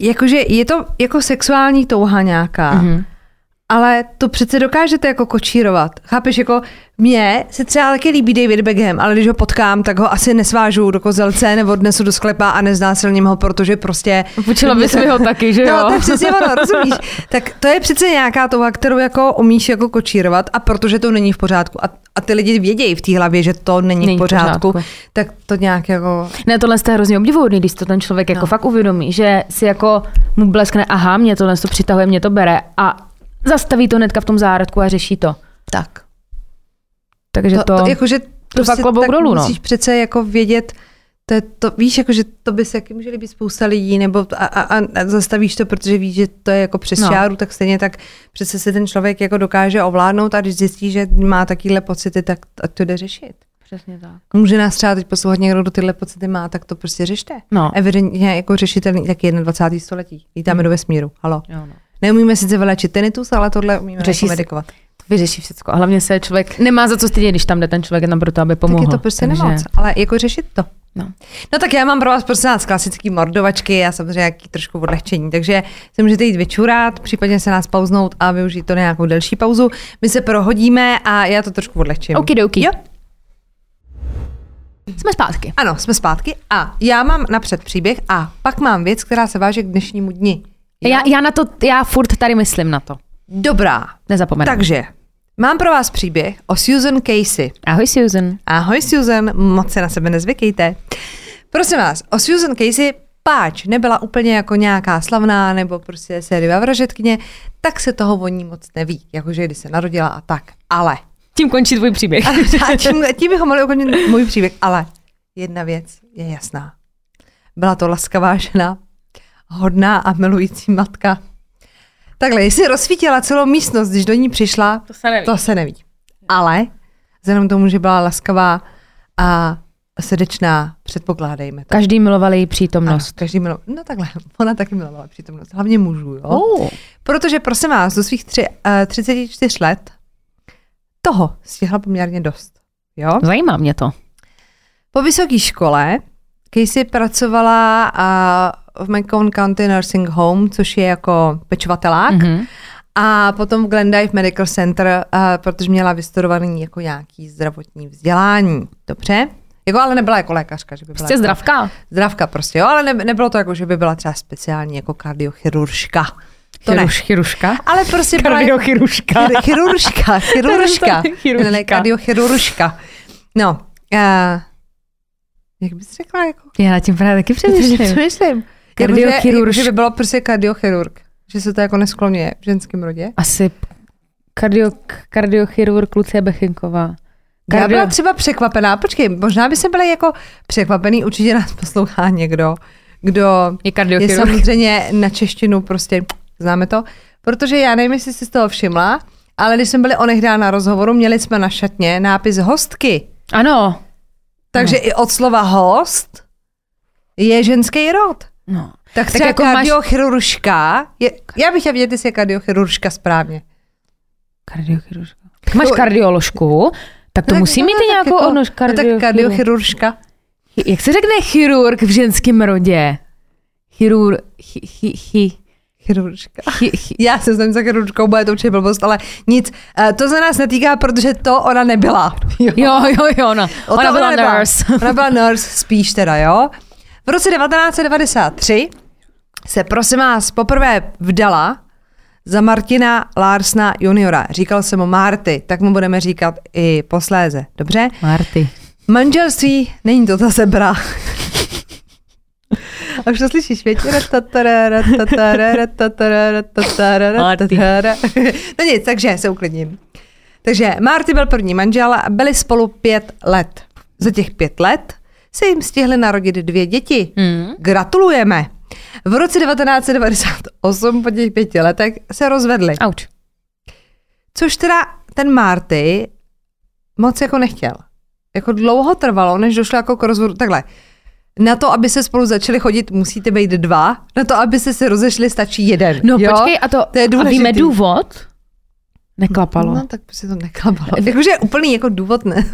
Jakože je to jako sexuální touha nějaká. Mm-hmm. Ale to přece dokážete jako kočírovat. Chápeš, jako mně se třeba taky líbí David Beckham, ale když ho potkám, tak ho asi nesvážu do kozelce nebo odnesu do sklepa a neznásilním ho, protože prostě... Počula bys mi ho taky, že jo? No, to je přesně ono, rozumíš? Tak to je přece nějaká touha, kterou jako umíš jako kočírovat a protože to není v pořádku a, a ty lidi vědějí v té hlavě, že to není, Není v v pořádku, pořádku. tak to nějak jako... Ne, tohle je hrozně obdivuhodný, když to ten člověk jako No. fakt uvědomí, že si jako mu bleskne, aha, mě tohle to přitahuje, mě to bere a zastaví to hnedka v tom zárodku a řeší to. Tak. Takže To, to, to, jakože prostě fakt klobouk tak dolů, no. musíš přece jako vědět, to, je to, víš, jako, že to by se jaký může líbit spousta lidí, nebo a, a, a, zastavíš to, protože víš, že to je jako přes No. čáru, tak stejně tak přece se ten člověk jako dokáže ovládnout a když zjistí, že má takovéhle pocity, tak ať to jde řešit. Přesně tak. Může nás třeba teď poslouchat někdo, kdo tyhle pocity má, tak to prostě řešte. No. Evidentně jako řešitelný taky 21. století. Lítáme do vesmíru. Halo. Jo, no. Neumíme sice vylečit tinnitus, ale tohle umíme Řeší jako medikovat. To vyřeší všechno. A hlavně se člověk nemá za co stydět, když tam jde ten člověk je tam proto, aby pomohl. Tak je to prostě nemoc, ale jako řešit to. No. No tak já mám pro vás prosím vás klasický mordovačky a samozřejmě jaký trošku odlehčení, takže se můžete jít vyčurat, případně se nás pauznout a využít to na nějakou delší pauzu. My se prohodíme a já to trošku odlehčím. Okidoki. Jo, Jsme zpátky. ano, jsme zpátky a já mám napřed příběh a pak mám věc, která se váže k dnešnímu dni. Jo? Já, já na to, já furt tady myslím na to. Dobrá, Nezapomenu. takže mám pro vás příběh o Susan Casey. Ahoj Susan. Ahoj Susan, moc se na sebe nezvykejte. Prosím vás, o Susan Casey, páč nebyla úplně jako nějaká slavná nebo prostě sériová vražetkyně, tak se toho o ní moc neví, jakože kdy se narodila a tak. Ale, Tím končí tvůj příběh. a tím, tím bychom mohli ukončit můj příběh, ale jedna věc je jasná. Byla to laskavá žena, hodná a milující matka. Takhle, jestli rozsvítila celou místnost, když do ní přišla, To se neví. to se neví. Ale vzhledem k tomu, že byla laskavá a srdečná, předpokládejme to. Každý miloval její Ano, přítomnost. každý miloval. No takhle, ona taky milovala přítomnost. Hlavně mužů, jo. Oh. Protože prosím vás, do svých tři, uh, 34 let toho stihla poměrně dost. Jo? Zajímá mě to. Po vysoké škole Casey pracovala uh, v Macon County Nursing Home, což je jako pečovatelák. Mhm. A potom v Glendive Medical Center, uh, protože měla vystudovaný jako nějaký zdravotní vzdělání. Dobře? Jako, ale nebyla jako lékařka, že by byla Prostě jako, zdravka. Zdravka prostě, jo, ale ne, nebylo to jako, že by byla třeba speciální jako kardiochiruržka. To ne. Chiruš, chiruška. Ale prostě byla jako, Kardiochiruška. Chir- chiruržka, chiruržka. Chiruržka. Ne, kardiochiruržka. No, uh, jak bys řekla, jako? Já na tím právě taky přemýšlím. Přemýšlím. Kardiochirurž. Že by bylo prostě kardiochirurg. Že se to jako neskloňuje v ženském rodě. Asi kardio, kardiochirurg Lucie Bechinková. Já byla třeba překvapená, počkej, možná by se byli jako překvapený, určitě nás poslouchá někdo, kdo Je je kardiochirurg. samozřejmě na češtinu prostě, známe to, protože já nevím, jestli jsi z toho všimla, ale když jsme byli onehdá na rozhovoru, měli jsme na šatně nápis hostky. Ano. Takže i od slova host je ženský rod. No. Tak třeba jako jako máš- je, já bych chtěla vědět, jestli je kardiochiruržka správně. Kardiochiruržka. Tak máš kardioložku, tak to No, musí no, mít no, tak nějakou jako- odnož No tak kardiochirurg. kardiochiruržka. Jak se řekne chirurg v ženském rodě? Chirur... Chi, chi, chi, Chiruržka. chi, chi. Já se znám za chiruržkou, bude to určitě blbost, ale nic. Eh, To se nás netýká, protože to ona nebyla. Jo, Jo, jo, jo, no. O Ona to byla nurse. Ona byla nurse spíš teda, jo. V roce 1993 se prosím vás poprvé vdala za Martina Larsna juniora. Říkal se mu Marty, tak mu budeme říkat i posléze. Dobře? Marty. Manželství není to ta zebra. A už to slyšíš, větě? No nic, takže se uklidním. Takže Marty byl první manžel a byli spolu pět let. Za těch pět let se jim stihly narodit dvě děti. Hmm. Gratulujeme. V roce 1998 po těch pěti letech se rozvedli. Auč. Což teda ten Marty moc jako nechtěl. Jako dlouho trvalo, než došlo jako k rozvodu. Takhle, na to, aby se spolu začali chodit, musíte být dva. Na to, aby se se rozešli, stačí jeden. No jo? počkej, a to, To je a víme důvod? Neklapalo. No, tak prostě to neklapalo. Jakože úplný jako důvod ne.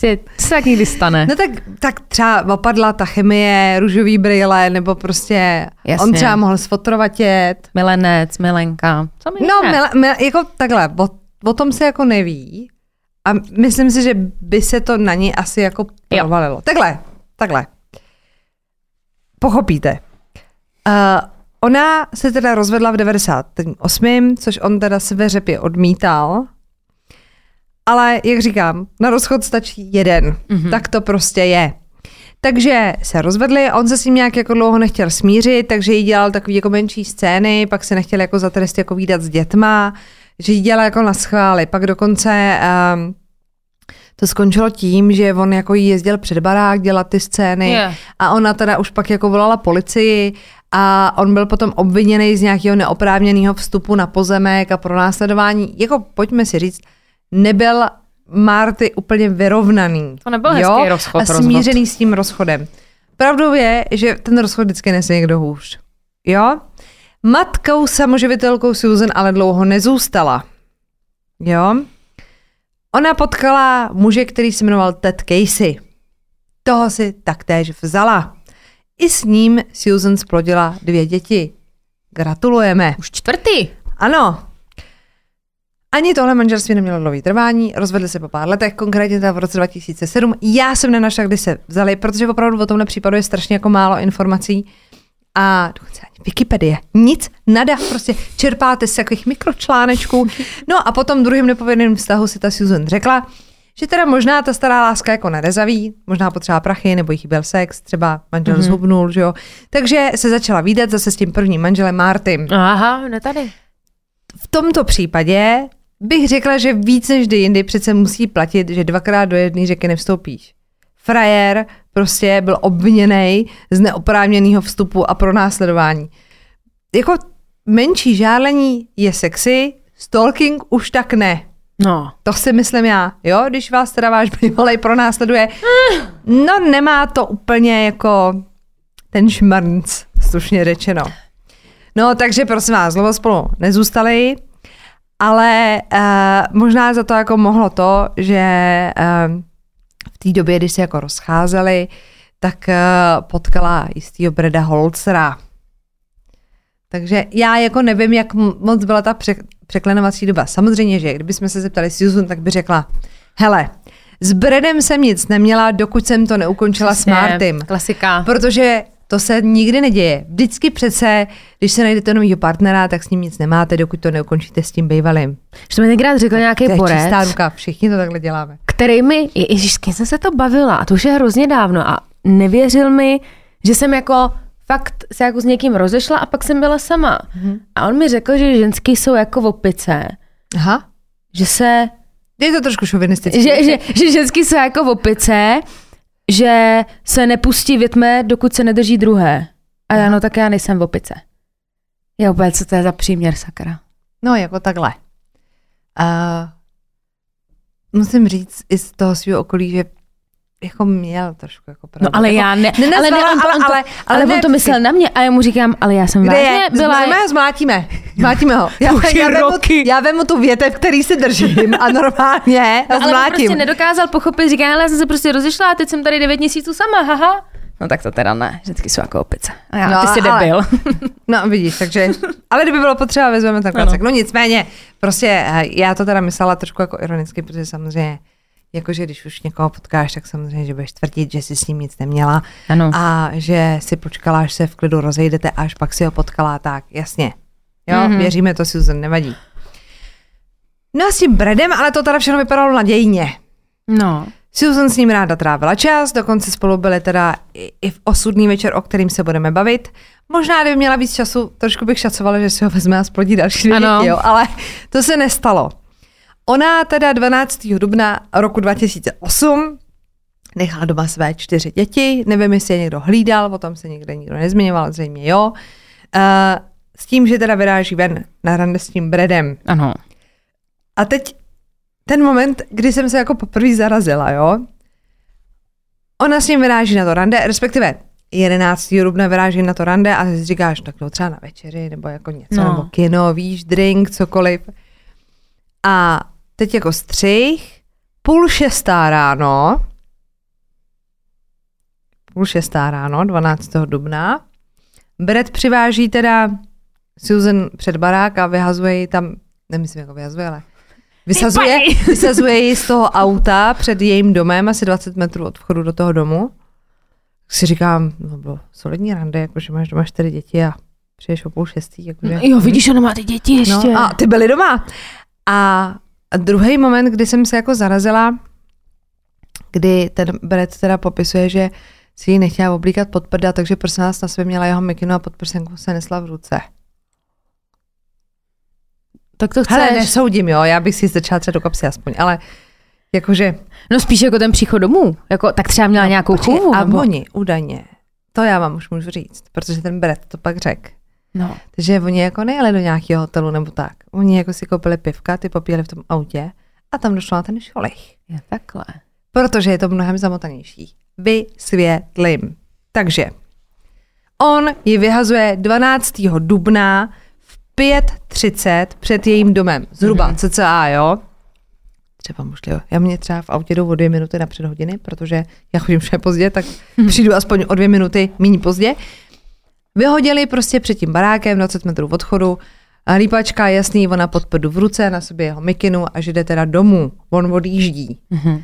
Prostě se tak někdy stane. No tak, tak třeba opadla ta chemie, růžový brýle, nebo prostě Jasně. on třeba mohl sfotovatět. Milenec, milenka. Co mi No, mil, mil, jako takhle, o, o tom se jako neví. A myslím si, že by se to na ní asi jako Jo. provalilo. Takhle, takhle. Pochopíte. Uh, ona se teda rozvedla v 98., což on teda své řepě odmítal. Ale jak říkám, na rozchod stačí jeden. Mm-hmm. Tak to prostě je. Takže se rozvedli, on se s ním nějak jako dlouho nechtěl smířit, takže jí dělal takový jako menší scény, pak se nechtěl jako za trest jako výdat s dětma, že jí dělal jako na schvály. Pak dokonce um, to skončilo tím, že on jako jí jezdil před barák dělat ty scény Je. a ona teda už pak jako volala policii a on byl potom obviněný z nějakého neoprávněného vstupu na pozemek a pro následování. Jako pojďme si říct, nebyl Marty úplně vyrovnaný. To nebyl hezký rozchod, A smířený s tím rozchodem. Pravdou je, že ten rozchod vždycky nese někdo hůř. Jo? Matkou samoživitelkou Susan ale dlouho nezůstala. Jo? Ona potkala muže, který se jmenoval Ted Casey. Toho si taktéž vzala. I s ním Susan splodila dvě děti. Gratulujeme. Už čtvrtý. Ano. Ani tohle manželství nemělo dlouhý trvání, rozvedli se po pár letech, konkrétně teda v roce 2007. Já jsem nenašla, kdy se vzali, protože opravdu o tomhle případu je strašně jako málo informací. A dokonce ani Wikipedie. Nic, nada, prostě čerpáte z takových mikročlánečků. No a potom druhým nepovedeným vztahu si ta Susan řekla, že teda možná ta stará láska jako nerezaví, možná potřeba prachy, nebo jí chyběl sex, třeba manžel mm-hmm. zhubnul, že jo. Takže se začala výdat zase s tím prvním manželem Martym. Aha, ne tady. V tomto případě bych řekla, že víc než kdy jindy přece musí platit, že dvakrát do jedné řeky nevstoupíš. Frajer prostě byl obviněný z neoprávněného vstupu a pronásledování. Jako menší žádlení je sexy, stalking už tak ne. No. To si myslím já, jo, když vás teda váš bývalej pronásleduje. No nemá to úplně jako ten šmrnc, slušně řečeno. No takže prosím vás, dlouho spolu nezůstali, ale uh, možná za to jako mohlo to, že uh, v té době, když se jako rozcházeli, tak uh, potkala jistýho Breda Holcera. Takže já jako nevím, jak moc byla ta pře- překlenovací doba. Samozřejmě, že kdybychom se zeptali Susan, tak by řekla, hele, s Bredem jsem nic neměla, dokud jsem to neukončila s Martym. Klasika. Protože to se nikdy neděje. Vždycky přece, když se najdete novýho partnera, tak s ním nic nemáte, dokud to neukončíte s tím bývalým. Že to mi někdy řekl nějaký To je čistá ruka, všichni to takhle děláme. který mi, je- ježiš, s jsem se to bavila, a to už je hrozně dávno a nevěřil mi, že jsem jako fakt se jako s někým rozešla a pak jsem byla sama. Mhm. A on mi řekl, že ženský jsou jako v opice, Aha. že se Je to trošku šovinistické. že, že, že ženský jsou jako v opice, že se nepustí větme, dokud se nedrží druhé. A já, no tak já nejsem v opice. Já úplně, co to je za příměr, sakra. No, jako takhle. Uh, musím říct i z toho svého okolí, že jako měl trošku jako pravdu. No ale jako, já ne, ale, ne, on to, ale- on to, ale- ale, ale on to myslel na mě a já mu říkám, ale já jsem Kde vážně je? byla... Normálně ho zmlátíme. Zmlátíme ho. Já, Už já, vemu, roky. já vemu tu větev, který si držím a normálně No, ale on zmlátím. prostě nedokázal pochopit, říká, ale já jsem se prostě rozešla a teď jsem tady 9 měsíců sama, haha. No tak to teda ne, vždycky jsou jako opice. A já, No, no, ty jsi ale- debil. No vidíš, takže, ale kdyby bylo potřeba, vezmeme ten klacek. No nicméně, prostě eh, já to teda myslela trošku jako ironicky, protože samozřejmě, jakože když už někoho potkáš, tak samozřejmě, že budeš tvrdit, že jsi s ním nic neměla Ano. a že si počkala, až se v klidu rozejdete až pak si ho potkala, tak jasně. Jo, mm-hmm. věříme to, Susan, nevadí. No a s tím Bredem, ale to teda všechno vypadalo nadějně. No. Susan s ním ráda trávila čas, dokonce spolu byli teda i, v osudný večer, o kterým se budeme bavit. Možná, kdyby měla víc času, trošku bych šacovala, že si ho vezme a splodí další dvě Ano. děti, jo, ale to se nestalo. Ona teda 12. dubna roku 2008 nechala doma své čtyři děti, nevím, jestli je někdo hlídal, o tom se nikde nikdo nezmiňoval, zřejmě jo. Uh, s tím, že teda vyráží ven na rande s tím Bredem. Ano. A teď ten moment, kdy jsem se jako poprvé zarazila, jo. Ona s ním vyráží na to rande, respektive 11. dubna vyráží na to rande a si říkáš, tak no třeba na večeři, nebo jako něco, no. nebo kino, víš, drink, cokoliv. A teď jako střih, půl šestá ráno, půl šestá ráno, 12. dubna. Brett přiváží teda Susan před barák a vyhazuje ji tam, nemyslím jako vyhazuje, ale vysazuje, vysazuje ji z toho auta před jejím domem, asi 20 metrů od vchodu do toho domu. Tak si říkám, no bylo solidní rande, jakože máš doma čtyři děti a přijdeš o půl šestý. Jakože, Jo, vidíš, ona má ty děti ještě. No, a ty byly doma. A druhý moment, kdy jsem se jako zarazila, kdy ten Brett teda popisuje, že si ji nechtěla oblíkat pod prda, takže prosím nás na sobě měla jeho mikinu a podprsenku se nesla v ruce. tak to chceš. Hele, nesoudím, jo, já bych si začala třeba do kapsy aspoň, ale jakože... No spíš jako ten příchod domů. Jako, tak třeba měla no, nějakou počkej, chůvu. A nebo... oni údajně, to já vám už můžu říct, protože ten Brett to pak řekl. No. Takže oni jako nejeli do nějakého hotelu nebo tak. Oni jako si koupili pivka, ty popíjeli v tom autě a tam došlo na ten šolich. Je takhle. protože je to mnohem zamotanější. Vysvětlím. Takže on ji vyhazuje 12. dubna v 5.30 před jejím domem. Zhruba Mhm. mm-hmm. cca, jo? Třeba možná, já mě třeba v autě jdu o dvě minuty napřed hodiny, protože já chodím vše pozdě, tak přijdu aspoň o dvě minuty méně pozdě. Vyhodili prostě před tím barákem 20 metrů od chodu, a lípačka, jasný, ona pod prdu v ruce, na sobě jeho mikinu a že jde teda domů. On odjíždí Mhm.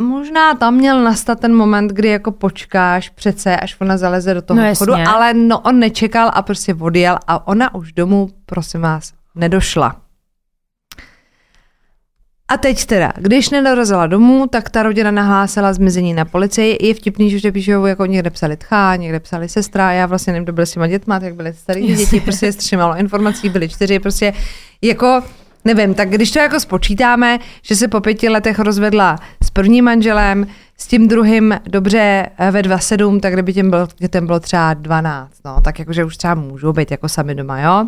možná tam měl nastat ten moment, kdy jako počkáš přece, až ona zaleze do toho No jasně. ale no on nečekal a prostě odjel a ona už domů, prosím vás, nedošla. A teď teda, když nedorazila domů, tak ta rodina nahlásila zmizení na policii. Je vtipný, že píšou, jako někde psali tchá, někde psali sestra. Já vlastně nevím, kdo byl s těma dětma, jak byly starý Jasně. děti, prostě málo informací, byly čtyři, prostě jako Nevím, tak když to jako spočítáme, že se po pěti letech rozvedla s prvním manželem, s tím druhým dobře eh, ve 2,7, tak kdyby těm bylo, dětem bylo třeba 12, no, tak jakože už třeba můžou být jako sami doma, jo?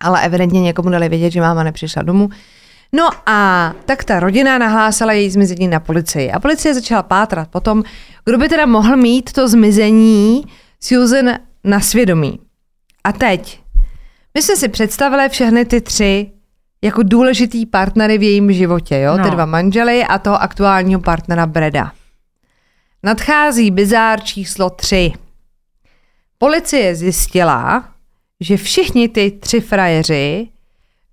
Ale evidentně někomu dali vědět, že máma nepřišla domů. No a tak ta rodina nahlásila její zmizení na policii. A policie začala pátrat potom, kdo by teda mohl mít to zmizení Susan na svědomí. A teď, my jsme si představili všechny ty tři jako důležitý partnery v jejím životě, jo? No. Ty dva manžely a toho aktuálního partnera Breda. Nadchází bizár číslo tři. Policie zjistila, že všichni ty tři frajeři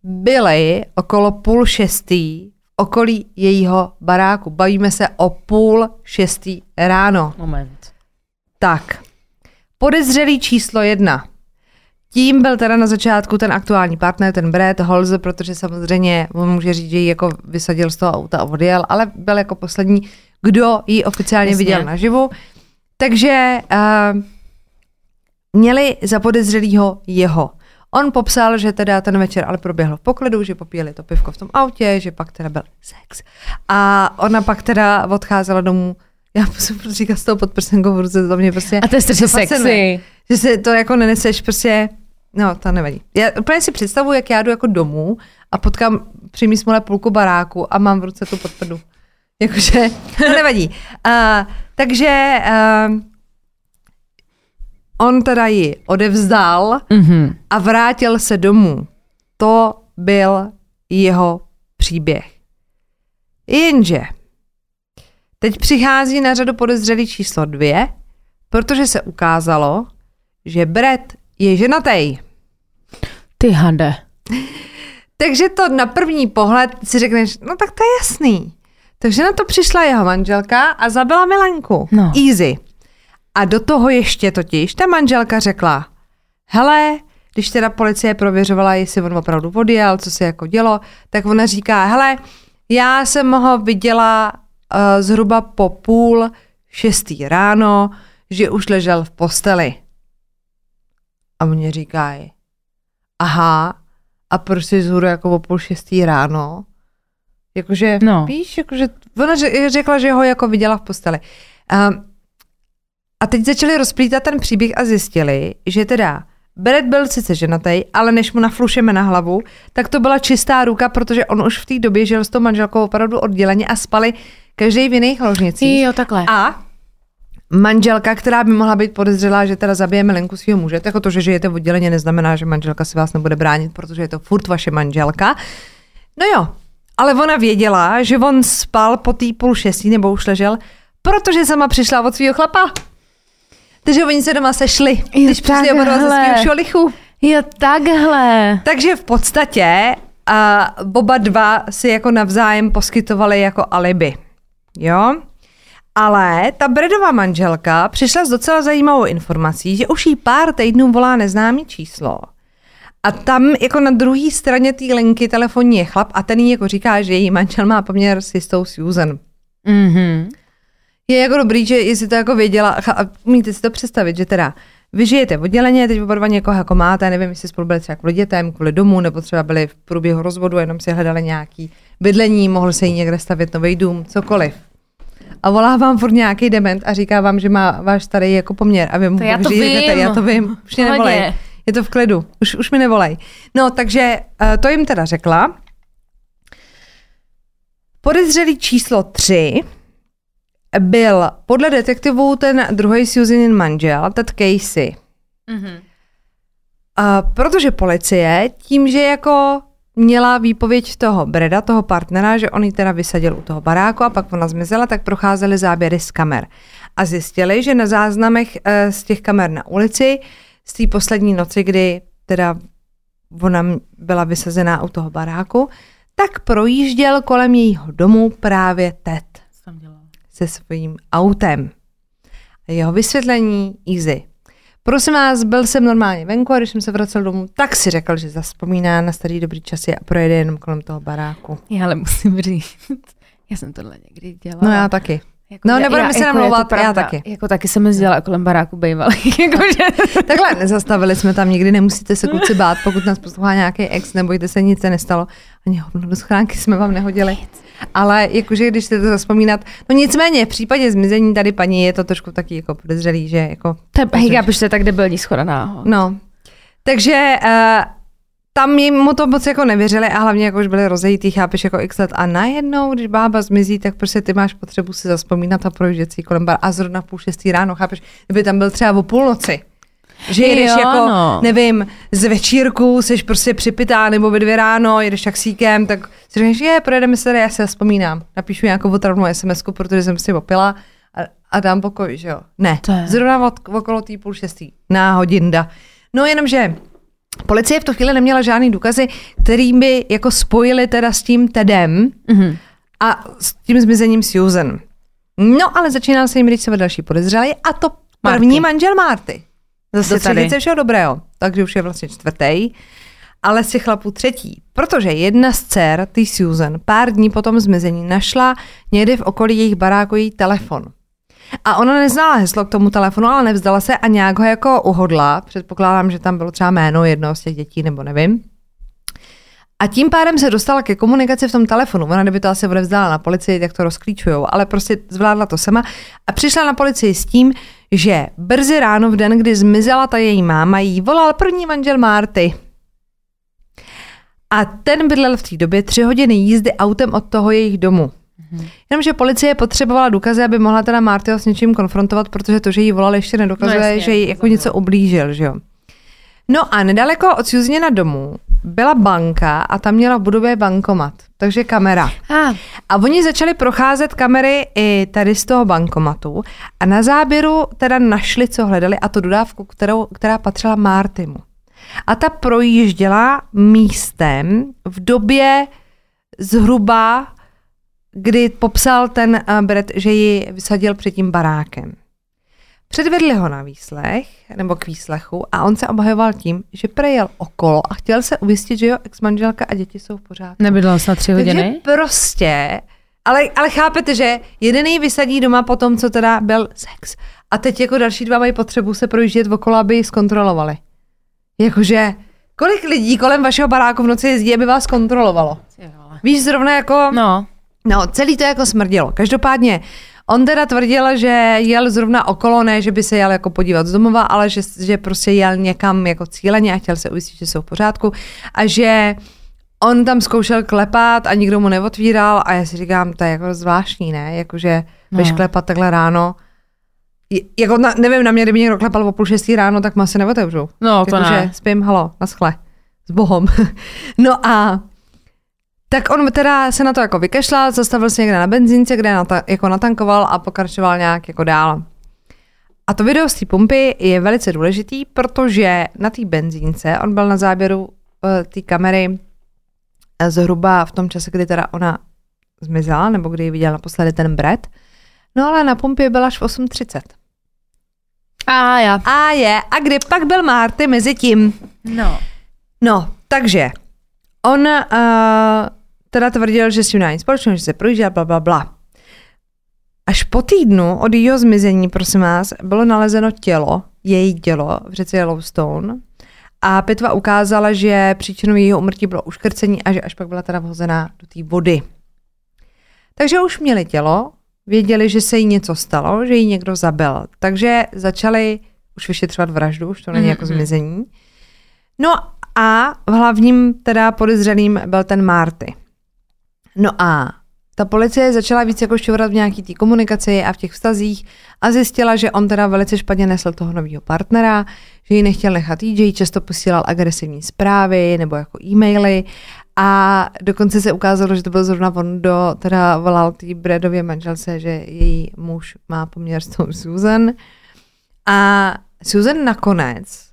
byli okolo půl šestý v okolí jejího baráku. Bavíme se o půl šestý ráno. Moment. Tak, podezřelý číslo jedna. Tím byl teda na začátku ten aktuální partner, ten Brett Holze, protože samozřejmě on může říct, že ji jako vysadil z toho auta a odjel, ale byl jako poslední, kdo ji oficiálně Jasně. viděl naživu. Takže uh, měli za podezřelýho jeho. On popsal, že teda ten večer ale proběhl v poklidu, že popíjeli to pivko v tom autě, že pak teda byl sex. A ona pak teda odcházela domů já musím prostě říkat s tou podprsenkou v ruce, to mě prostě... A to je strašně sexy. Že si to jako neneseš prostě, no to nevadí. Já úplně si představuji, jak já jdu jako domů a potkám při mý smole půlku baráku a mám v ruce tu podprdu. Jakože, to nevadí. Uh, takže uh, on teda ji odevzdal Mhm. a vrátil se domů. To byl jeho příběh. Jenže teď přichází na řadu podezřelý číslo dvě, protože se ukázalo, že Brett je ženatý. Ty hade. Takže to na první pohled si řekneš, no tak to je jasný. Takže na to přišla jeho manželka a zabila Milenku. No. Easy. A do toho ještě totiž ta manželka řekla, hele, když teda policie prověřovala, jestli on opravdu odjel, co se jako dělo, tak ona říká, hele, já jsem ho viděla uh, zhruba po půl šestý ráno, že už ležel v posteli. A mě říkají, aha, a proč jsi zhruba jako o půl šestý ráno? Jakože, no. Víš, jakože, ona řek- řekla, že ho jako viděla v posteli. Um, a teď začali rozplítat ten příběh a zjistili, že teda Brett byl sice ženatý, ale než mu naflušeme na hlavu, tak to byla čistá ruka, protože on už v té době žil s tou manželkou opravdu odděleně a spali každý v jiných ložnicích. Jo, takhle. A manželka, která by mohla být podezřelá, že teda zabije milinku svého muže, tak to, že žijete odděleně, neznamená, že manželka si vás nebude bránit, protože je to furt vaše manželka. No jo, ale ona věděla, že on spal po té půl šestý, nebo už ležel, protože sama přišla od svého chlapa. Takže oni se doma sešli, Jo, když přišli oba dva ze svého šolichu. Jo, takhle. Takže v podstatě a oba dva si jako navzájem poskytovali jako alibi. Jo? Ale ta Bredová manželka přišla s docela zajímavou informací, že už jí pár týdnů volá neznámý číslo. A tam jako na druhé straně té linky telefonní je chlap a ten jí jako říká, že její manžel má poměr s jistou Susan. Mhm. Je jako dobrý, že jestli to jako věděla, a umíte si to představit, že teda vy žijete odděleně, teď oba dva někoho jako máte, nevím, jestli spolu byli třeba kvůli dětem, kvůli domů, nebo třeba byli v průběhu rozvodu, jenom si hledali nějaký bydlení, mohl se jí někde stavět nový dům, cokoliv. A volá vám furt nějaký dement a říká vám, že má váš starý jako poměr a vy mu To já to vím. já to vím, už mě nevolej. Je to v klidu, už, už mi nevolej. No, takže uh, to jim teda řekla. Podezřelý číslo tři byl podle detektivů ten druhý Susanin manžel, Ted Casey. Mhm. A protože policie tím, že jako měla výpověď toho Breda, toho partnera, že on ji teda vysadil u toho baráku a pak ona zmizela, tak procházeli záběry z kamer. A zjistili, že na záznamech eh, z těch kamer na ulici, z té poslední noci, kdy teda ona byla vysazená u toho baráku, tak projížděl kolem jejího domu právě Ted? Se svým autem. A jeho vysvětlení easy. Prosím vás, byl jsem normálně venku a když jsem se vracel domů, tak si řekl, že zaspomíná na starý dobrý časy a projede jenom kolem toho baráku. Já ale musím říct, já jsem tohle někdy dělala. No já taky. Jako, No, já- nebudeme já- se jako to namlouvat, já pravda. taky. Jako taky jsem jezdila kolem baráku bejvaly. Jakože... Takhle, nezastavili jsme tam nikdy, nemusíte se kluci bát, pokud nás poslouchá nějaký ex, nebojte se, nic se nestalo. Ani hovno do schránky jsme vám nehodili. Ale jakože, když chcete zaspomínat, no nicméně, v případě zmizení tady paní je to trošku taky jako podezřelý, že jako To já to je tak debilní schoda náhod. No, takže uh, tam jim mu to moc jako nevěřili a hlavně jako už byli rozejítý, chápeš, jako x let a najednou, když bába zmizí, tak prostě ty máš potřebu si zaspomínat a projíždět si kolem bar a zrovna v půl šestý ráno, chápeš, kdyby tam byl třeba o půlnoci. Že jedeš Jo, jako, no. nevím, z večírku, jsi prostě připitá, nebo ve dvě ráno, jedeš taxíkem, tak si řekneš, je, projedeme se tady, já si vzpomínám. Napíšu nějakou otravnou sms protože jsem si opila a, a dám pokoj, že jo. Ne, zrovna od, okolo té půl šestý, náhodinda. No jenomže policie v tu chvíli neměla žádný důkazy, který by jako spojili teda s tím Tedem Mhm. a s tím zmizením Susan. No ale začínal se jim rýsovat další podezřelý a to první Marty. manžel Marty. Zase Do tady. všeho dobrého, takže už je vlastně čtvrtý, ale těch chlapů třetí. Protože jedna z dcer, ty Susan, pár dní po tom zmizení našla někdy v okolí jejich baráku její telefon. A ona neznala heslo k tomu telefonu, ale nevzdala se a nějak ho jako uhodla. Předpokládám, že tam bylo třeba jméno jednoho z těch dětí, nebo nevím. A tím pádem se dostala ke komunikaci v tom telefonu. Ona kdyby to asi odevzdala na policii, tak to rozklíčujou, ale prostě zvládla to sama a přišla na policii s tím, že brzy ráno v den, kdy zmizela ta její máma, jí volal první manžel Marty. A ten bydlel v té době tři hodiny jízdy autem od toho jejich domu. Jenomže policie potřebovala důkazy, aby mohla teda Martyho s něčím konfrontovat, protože to, že jí volal, ještě nedokazuje, No jasně, že jí jako něco ublížil, že jo. No a nedaleko od Susanina domu byla banka a tam měla v budově bankomat, takže kamera. A, A oni začali procházet kamery i tady z toho bankomatu a na záběru teda našli, co hledali a to dodávku, kterou, která patřila Martimu. A ta projížděla místem v době zhruba, kdy popsal ten uh, Brett, že ji vysadil před tím barákem. Předvedli ho na výslech, nebo k výslechu a on se obhajoval tím, že prejel okolo a chtěl se ujistit, že jeho ex-manželka a děti jsou v pořádku. nebydlel snad tři Takže hodiny? prostě, ale, ale chápete, že jeden ji vysadí doma po tom, co teda byl sex. A teď jako další dva mají potřebu se projíždět okolo, aby ji zkontrolovali. Jakože, kolik lidí kolem vašeho baráku v noci jezdí, aby vás kontrolovalo? Víš, zrovna jako... No, No, celý to jako smrdilo. Každopádně, on teda tvrdil, že jel zrovna okolo, ne, že by se jel jako podívat z domova, ale že, že prostě jel někam jako cíleně a chtěl se ujistit, že jsou v pořádku a že on tam zkoušel klepat a nikdo mu neotvíral a já si říkám, to je jako zvláštní, ne? Jakože No. klepat takhle ráno. Jako na, nevím, na mě, kdyby někdo klepal o půl šestý ráno, tak mu asi neotevřu. no to Jakože ne. spím, halo, naschle, s bohom. no a Tak on teda se na to jako vykašlal, zastavil se někde na benzínce, kde nata- jako natankoval a pokračoval nějak jako dál. A to video z té pumpy je velice důležitý, protože na té benzínce, on byl na záběru uh, té kamery eh, zhruba v tom čase, kdy teda ona zmizela, nebo kdy ji viděl naposledy ten Brad, no ale na pumpě byla až v 8.30. A já. A je, a kdy pak byl Marty mezi tím? No. No, takže on uh, teda tvrdil, že s tím není společnost, že se projížděl, bla, bla, bla. Až po týdnu od jejího zmizení, prosím vás, bylo nalezeno tělo, její tělo v řece Yellowstone a pitva ukázala, že příčinou jejího umrtí bylo uškrcení a že až pak byla teda vhozená do té vody. Takže už měli tělo, věděli, že se jí něco stalo, že jí někdo zabil. Takže začali už vyšetřovat vraždu, už to není Mhm, jako mhm. zmizení. No a v hlavním teda podezřelým byl ten Marty. No a ta policie začala víc jako šťourat v nějaký té komunikaci a v těch vztazích a zjistila, že on teda velice špatně nesl toho nového partnera, že ji nechtěl nechat jít, že jí často posílal agresivní zprávy nebo jako e-maily a dokonce se ukázalo, že to byl zrovna on, kdo teda volal té Bradově manželce, že její muž má poměr s tou Susan. A Susan nakonec,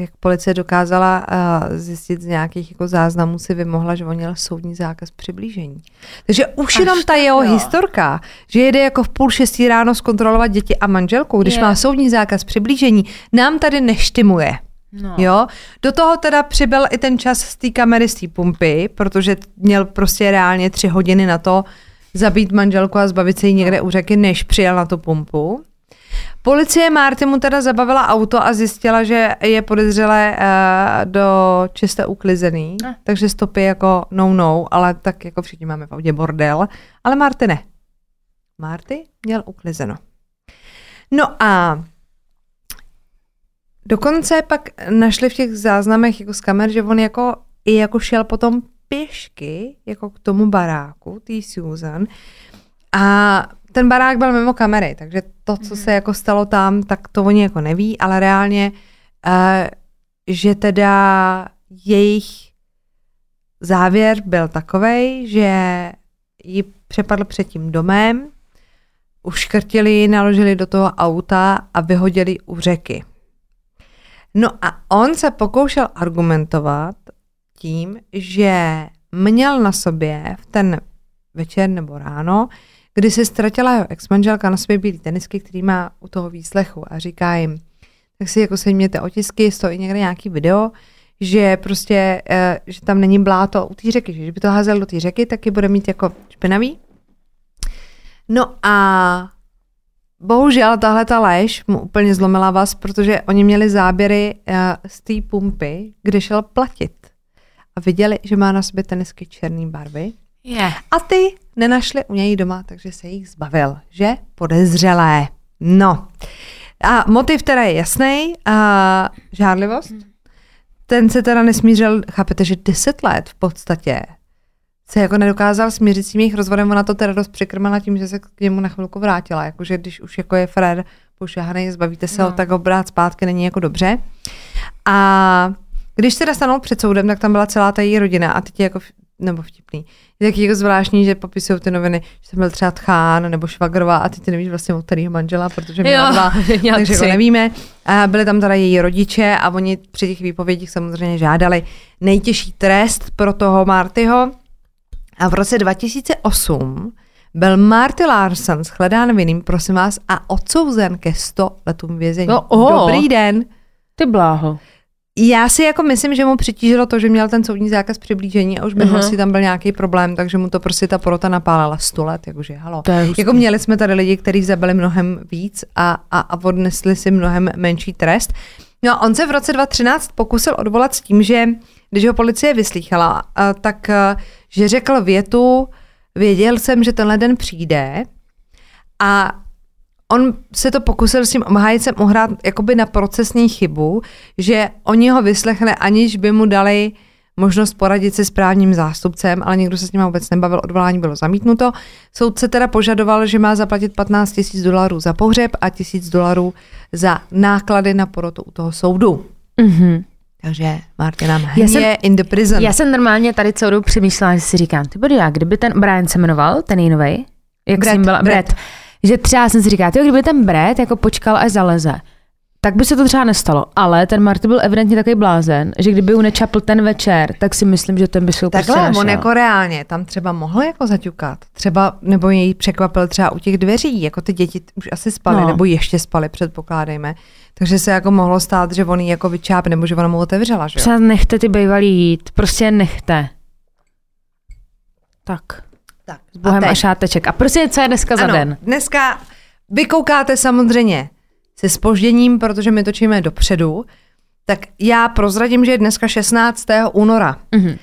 jak policie dokázala uh, zjistit z nějakých jako záznamů, si vymohla, že on měl soudní zákaz přiblížení. Takže už Až jenom ta jeho jo. historka, že jede jako v půl šestý ráno zkontrolovat děti a manželku, když Je. má soudní zákaz přiblížení, nám tady neštimuje. No. Jo, do toho teda přibyl i ten čas z té kamery, z té pumpy, protože měl prostě reálně tři hodiny na to zabít manželku a zbavit se jí někde u řeky, než přijel na tu pumpu. Policie Marty mu teda zabavila auto a zjistila, že je podezřelé uh, do čista uklizený, Ah. takže stopy jako no no, ale tak jako všichni máme v autě bordel, ale Marty ne. Marty měl uklizeno. No a Dokonce pak našli v těch záznamech jako z kamer, že on jako i jako šel potom pěšky jako k tomu baráku, tý Susan. A ten barák byl mimo kamery, takže to, co se jako stalo tam, tak to oni jako neví, ale reálně, uh, že teda jejich závěr byl takovej, že ji přepadl před tím domem, uškrtili ji, naložili do toho auta a vyhodili u řeky. No a on se pokoušel argumentovat tím, že měl na sobě v ten večer nebo ráno, kdy se ztratila jeho ex-manželka na sobě bílý tenisky, který má u toho výslechu a říká jim, tak si jako sejměte otisky, stojí někde nějaký video, že prostě, eh, že tam není bláto u té řeky, že když by to házel do té řeky, tak je bude mít jako špinavý. No a bohužel tahle ta lež mu úplně zlomila vás, protože oni měli záběry eh, z té pumpy, kde šel platit. A viděli, že má na sobě tenisky černé barvy. Je. A ty nenašli u něj doma, takže se jich zbavil. Že? Podezřelé. No. A motiv teda je jasný. A žádlivost. Ten se teda nesmířil, chápete, že 10 let v podstatě se jako nedokázal smířit s tím jejich rozvodem, ona to teda dost překrmala tím, že se k němu na chvilku vrátila, jakože když už jako je frér pošahaný, zbavíte se no. ho, tak ho brát zpátky není jako dobře. A když teda stanul před soudem, tak tam byla celá ta její rodina a teď je jako, nebo vtipný, je taky jako zvláštní, že popisují ty noviny, že tam byl třeba Tchán nebo Švagrová a ty ty nevíš vlastně od kterého manžela, protože měla Jo, dva, měla takže jako tři. nevíme. A byly tam teda její rodiče a oni při těch výpovědích samozřejmě žádali nejtěžší trest pro toho Martyho. A v roce 2008 byl Marty Larson shledán vinným, prosím vás, a odsouzen ke 100 letům vězení. No, o. Dobrý den. Ty bláho. Já si jako myslím, že mu přitížilo to, že měl ten soudní zákaz přiblížení a už v minulosti tam byl nějaký problém, takže mu to prostě ta porota napálila 100 let, jakože halo. Jako měli jsme tady lidi, kteří zabili mnohem víc a, a, a odnesli si mnohem menší trest. No a on se v roce 2013 pokusil odvolat s tím, že když ho policie vyslýchala, tak a, že řekl větu, věděl jsem, že tenhle den přijde a on se to pokusil s tím obhájcem uhrát jakoby na procesní chybu, že oni ho vyslechli, aniž by mu dali možnost poradit se s právním zástupcem, ale nikdo se s ním vůbec nebavil, odvolání bylo zamítnuto. Soudce teda požadoval, že má zaplatit 15 tisíc dolarů za pohřeb a tisíc dolarů za náklady na porotu u toho soudu. Mhm. Takže Martina hně jsem- in the prison. Já jsem normálně tady celou dobu přemýšlela, že si říkám, ty body, já, kdyby ten Brian se jmenoval, ten jinovej, jak s ním byla, Brett. Brett, že třeba jsem si říkala, ty, kdyby ten Brett jako počkal až zaleze, tak by se to třeba nestalo. Ale ten Marty byl evidentně takový blázen, že kdyby ho nečapl ten večer, tak si myslím, že ten by si ho prostě Takhle, našel. on jako reálně tam třeba mohl jako zaťukat. Třeba, nebo jej překvapil třeba u těch dveří, jako ty děti už asi spaly, No. nebo ještě spaly, předpokládejme. Takže se jako mohlo stát, že on jako vyčáp, nebo že ona mu otevřela, že jo? Třeba nechte ty bejvalí jít, prostě nechte. Tak, Tak, s Bohem a, teď? a šáteček. A prostě co je dneska za ano, den? dneska vy koukáte samozřejmě se spožděním, protože my točíme dopředu, tak já prozradím, že je dneska 16. února. Mhm.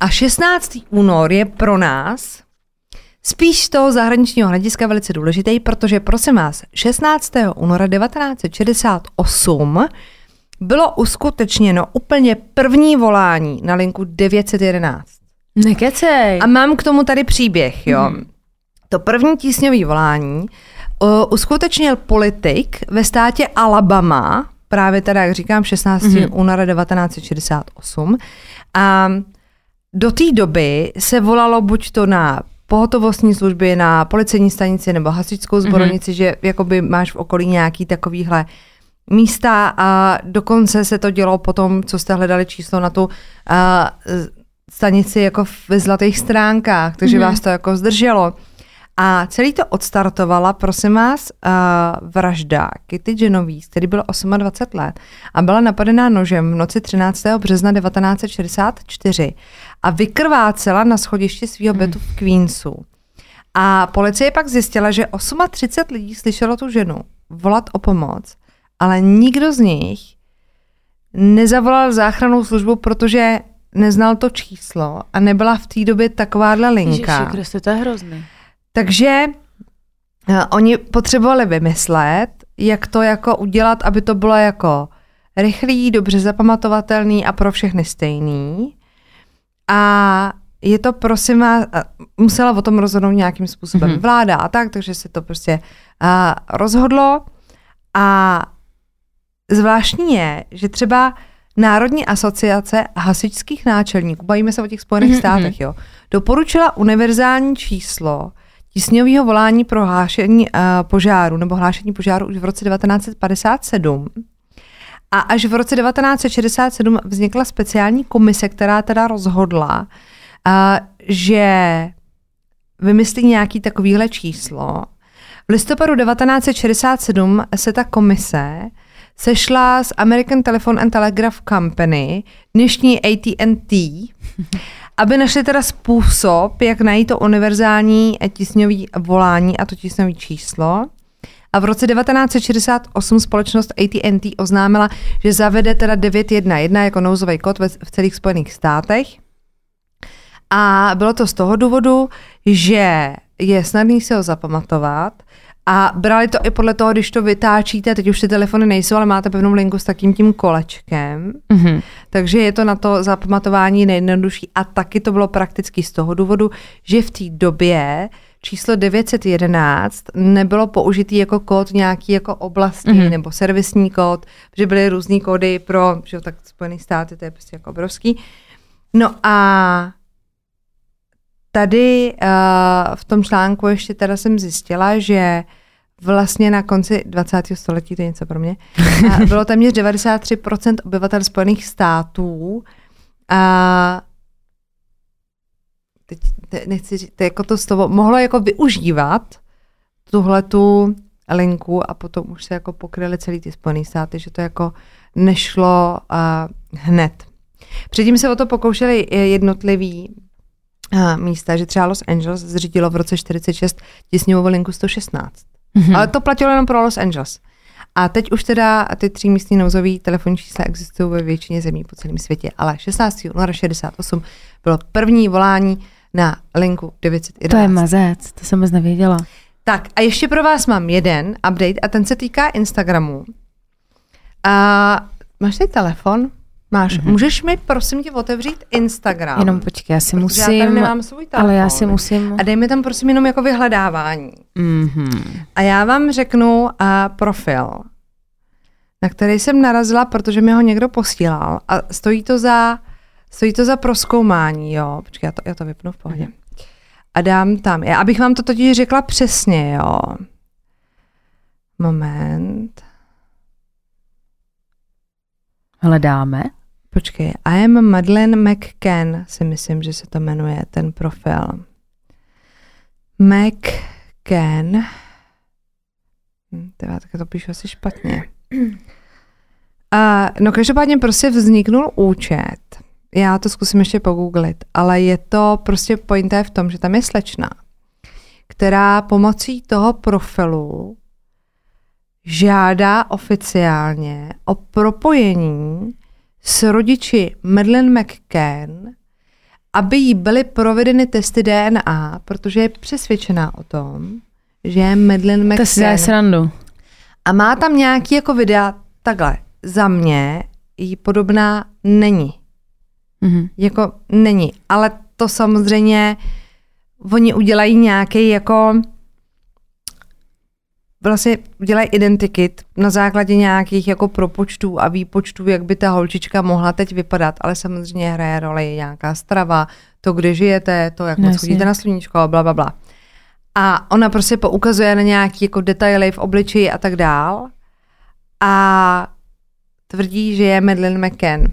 A 16. únor je pro nás spíš z toho zahraničního hlediska velice důležitý, protože prosím vás, 16. února 1968 bylo uskutečněno úplně první volání na linku 911. Nekecej. A mám k tomu tady příběh, jo. Hmm. To první tísňové volání uh, uskutečnil politik ve státě Alabama, právě teda, jak říkám, 16. Mm-hmm. února 1968. A do té doby se volalo buď to na pohotovostní služby, na policejní stanici nebo hasičskou zboronici, mm-hmm. že jakoby máš v okolí nějaký takovýhle místa a dokonce se to dělo potom, co jste hledali číslo na tu uh, stanici jako ve zlatých stránkách, takže mm-hmm. vás to jako zdrželo. A celý to odstartovala, prosím vás, uh, vražda Kitty Genovese, který byl 28 let a byla napadená nožem v noci 13. března 1964 a vykrvácela na schodišti svého bytu v Queensu. A policie pak zjistila, že 38 lidí slyšelo tu ženu volat o pomoc, ale nikdo z nich nezavolal záchranou službu, protože neznal to číslo a nebyla v té době takováhle linka. Kriste, to je hrozný. Takže uh, oni potřebovali vymyslet, jak to jako udělat, aby to bylo jako rychlý, dobře zapamatovatelný a pro všechny stejný. A je to, prosím vás, musela o tom rozhodnout nějakým způsobem Mhm. mm-hmm. vláda a tak, takže se to prostě uh, rozhodlo. A zvláštní je, že třeba Národní asociace hasičských náčelníků, bavíme se o těch Spojených Mhm, mm-hmm. státech, jo, doporučila univerzální číslo tísňového volání pro hlášení uh, požáru nebo hlášení požáru už v roce 1957. A až v roce 1967 vznikla speciální komise, která teda rozhodla, uh, že vymyslí nějaký takovýhle číslo. V listopadu 1967 se ta komise sešla s American Telephone and Telegraph Company, dnešní AT&T, aby našli teda způsob, jak najít to univerzální tísňový volání a to tísňové číslo. A v roce 1968 společnost AT&T oznámila, že zavede teda 911 jako nouzový kód v celých Spojených státech. A bylo to z toho důvodu, že je snadný si ho zapamatovat a brali to i podle toho, když to vytáčíte, teď už ty telefony nejsou, ale máte pevnou linku s takým tím kolečkem, Mhm. takže je to na to zapamatování nejjednodušší a taky to bylo prakticky z toho důvodu, že v té době číslo 911 nebylo použitý jako kód nějaký jako oblasti Mhm. mm-hmm. nebo servisní kód, že byly různý kódy pro, že tak Spojený státy, to je prostě jako obrovský. No a tady uh, v tom článku ještě teda jsem zjistila, že vlastně na konci 20. století, to je něco pro mě, a bylo téměř 93% obyvatel Spojených států a teď te- nechci říct, to, jako to slovo, mohlo jako využívat tuhle tu linku a potom už se jako pokryly celý ty Spojené státy, že to jako nešlo uh, hned. Předtím se o to pokoušeli jednotlivý uh, místa, že třeba Los Angeles zřídilo v roce 46 tisňovou linku 116. Mhm. Hmm. Ale to platilo jenom pro Los Angeles. A teď už teda ty tři místní nouzové telefonní čísla existují ve většině zemí po celém světě, ale 16. února 68 bylo první volání na linku 911. To je mazec, to jsem moc nevěděla. Tak a ještě pro vás mám jeden update a ten se týká Instagramu. A máš tady telefon? Máš. Mm-hmm. Můžeš mi prosím tě otevřít Instagram? Jenom počkej, já si Protože já tady musím, nemám svůj telefon. ale já si musím, A dej mi tam prosím jenom jako vyhledávání. mhm. A já vám řeknu uh, profil. na který jsem narazila, protože mi ho někdo posílal a stojí to za, stojí to za proskoumání, jo. Počkej, já to, já to vypnu v pohodě. A dám tam, já, abych vám to totiž řekla přesně, jo. Moment. Hledáme. Počkej, I am Madeleine McCann, si myslím, že se to jmenuje, ten profil. McCann. Hm, tak to píšu asi špatně. A, no každopádně prostě vzniknul účet. Já to zkusím ještě pogooglit, ale je to prostě pointa v tom, že tam je slečna, která pomocí toho profilu žádá oficiálně o propojení s rodiči Madeleine McCann, aby jí byly provedeny testy DNA, protože je přesvědčená o tom, že je Madeleine To si McCann. srandu. A má tam nějaký jako videa, takhle, za mě jí podobná není. Mhm. Jako není, ale to samozřejmě oni udělají nějaký jako vlastně udělají identikit na základě nějakých jako propočtů a výpočtů, jak by ta holčička mohla teď vypadat, ale samozřejmě hraje roli nějaká strava, to, kde žijete, to, jak moc Jasně. chodíte na sluníčko, bla, bla, bla. A ona prostě poukazuje na nějaké jako detaily v obličeji a tak dál a tvrdí, že je Madeleine McCann.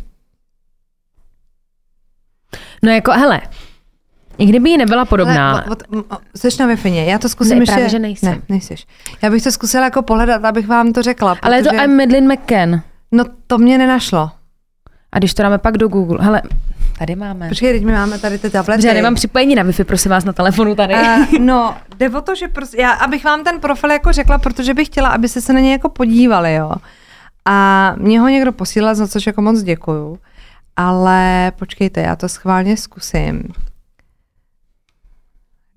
No jako, hele, i kdyby jí nebyla podobná, Ale, od, od, seš na wi já to zkusím Ne, ještě. právě, že nejsem. Ne, nejseš. Já bych to zkusila jako pohledat, abych vám to řekla. ale je to protože- I'm Madeleine McCann. No to mě nenašlo. A když to dáme pak do Google, hele, tady máme. Počkej, teď my máme tady ty tablety. Já nemám připojení na Wi-Fi, prosím vás, na telefonu tady. Uh, no, jde o to, že prostě, já, abych vám ten profil jako řekla, protože bych chtěla, abyste se na něj jako podívali, jo. A mě ho někdo posílal, za což jako moc děkuju. Ale počkejte, já to schválně zkusím.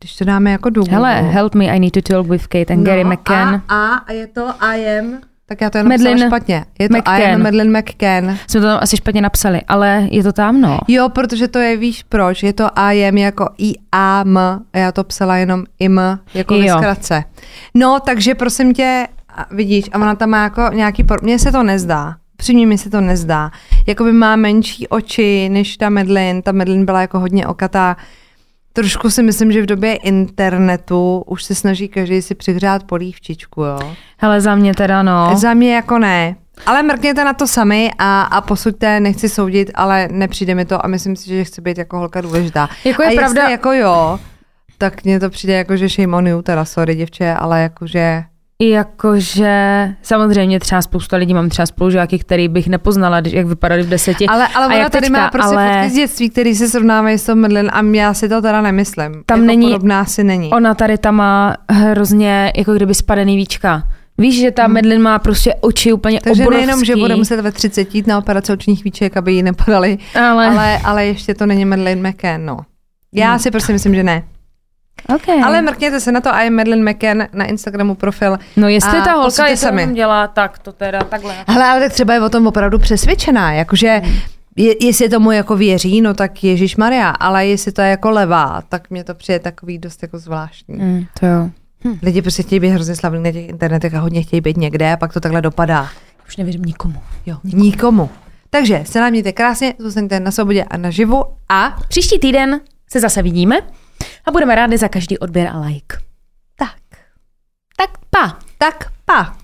Když to dáme jako do Google. hele, help me, I need to talk with Kate and Gary McCann. A, a, je to I am, tak já to jenom Madeleine špatně. Je to I McCann. am Madeleine McCann. Jsme to tam asi špatně napsali, ale je to tam, no. Jo, protože to je, víš proč, je to I am jako I A M a já to psala jenom im jako Jo. zkratce. No, takže prosím tě, vidíš, a ona tam má jako nějaký, por... mně se to nezdá. Přímě mi se to nezdá. Jakoby má menší oči než ta Medlin. Ta Medlin byla jako hodně okatá. Trošku si myslím, že v době internetu už se snaží každý si přihřát polívčičku, jo. Hele, za mě teda, no. Za mě jako ne. Ale mrkněte na to sami a, a posuďte, nechci soudit, ale nepřijde mi to a myslím si, že chci být jako holka důležitá. Jako je a pravda- jako jo, tak mně to přijde jako, že shame on you, teda sorry děvče, ale jakože... Jakože samozřejmě třeba spousta lidí mám třeba spolužáky, který bych nepoznala, když- jak vypadali v deseti. Ale, ale ona tady teďka, má prostě ale- fotky z dětství, který se srovnávají s tou Medlin a já si to teda nemyslím. Tam jako není- Podobná si není. Ona tady tam má hrozně jako kdyby spadený víčka. Víš, že ta Medlin má prostě oči úplně Hmm. Takže obrovský. nejenom, že bude muset ve 30 jít na operaci očních víček, aby jí nepadaly, Ale, ale... ale, ještě to není Madeleine McCann, no. Já si prostě myslím, že ne. Okay. Ale mrkněte se na to, I am Madeleine McCann na Instagramu profil. no jestli a ta holka je sami. dělá, tak to teda takhle. Hele, ale tak třeba je o tom opravdu přesvědčená, jakože je, jestli tomu jako věří, no tak Ježíš Maria, ale jestli to je jako levá, tak mě to přijde takový dost jako zvláštní. Mm, to jo. Lidi prostě chtějí být hrozně slavní na těch internetech a hodně chtějí být někde a pak to takhle dopadá. Už nevěřím nikomu. Jo, nikomu. Takže se nám mějte krásně, zůstaňte na svobodě a naživu a Příští týden se zase vidíme a budeme rádi za každý odběr a like. tak, Tak pa! tak pa.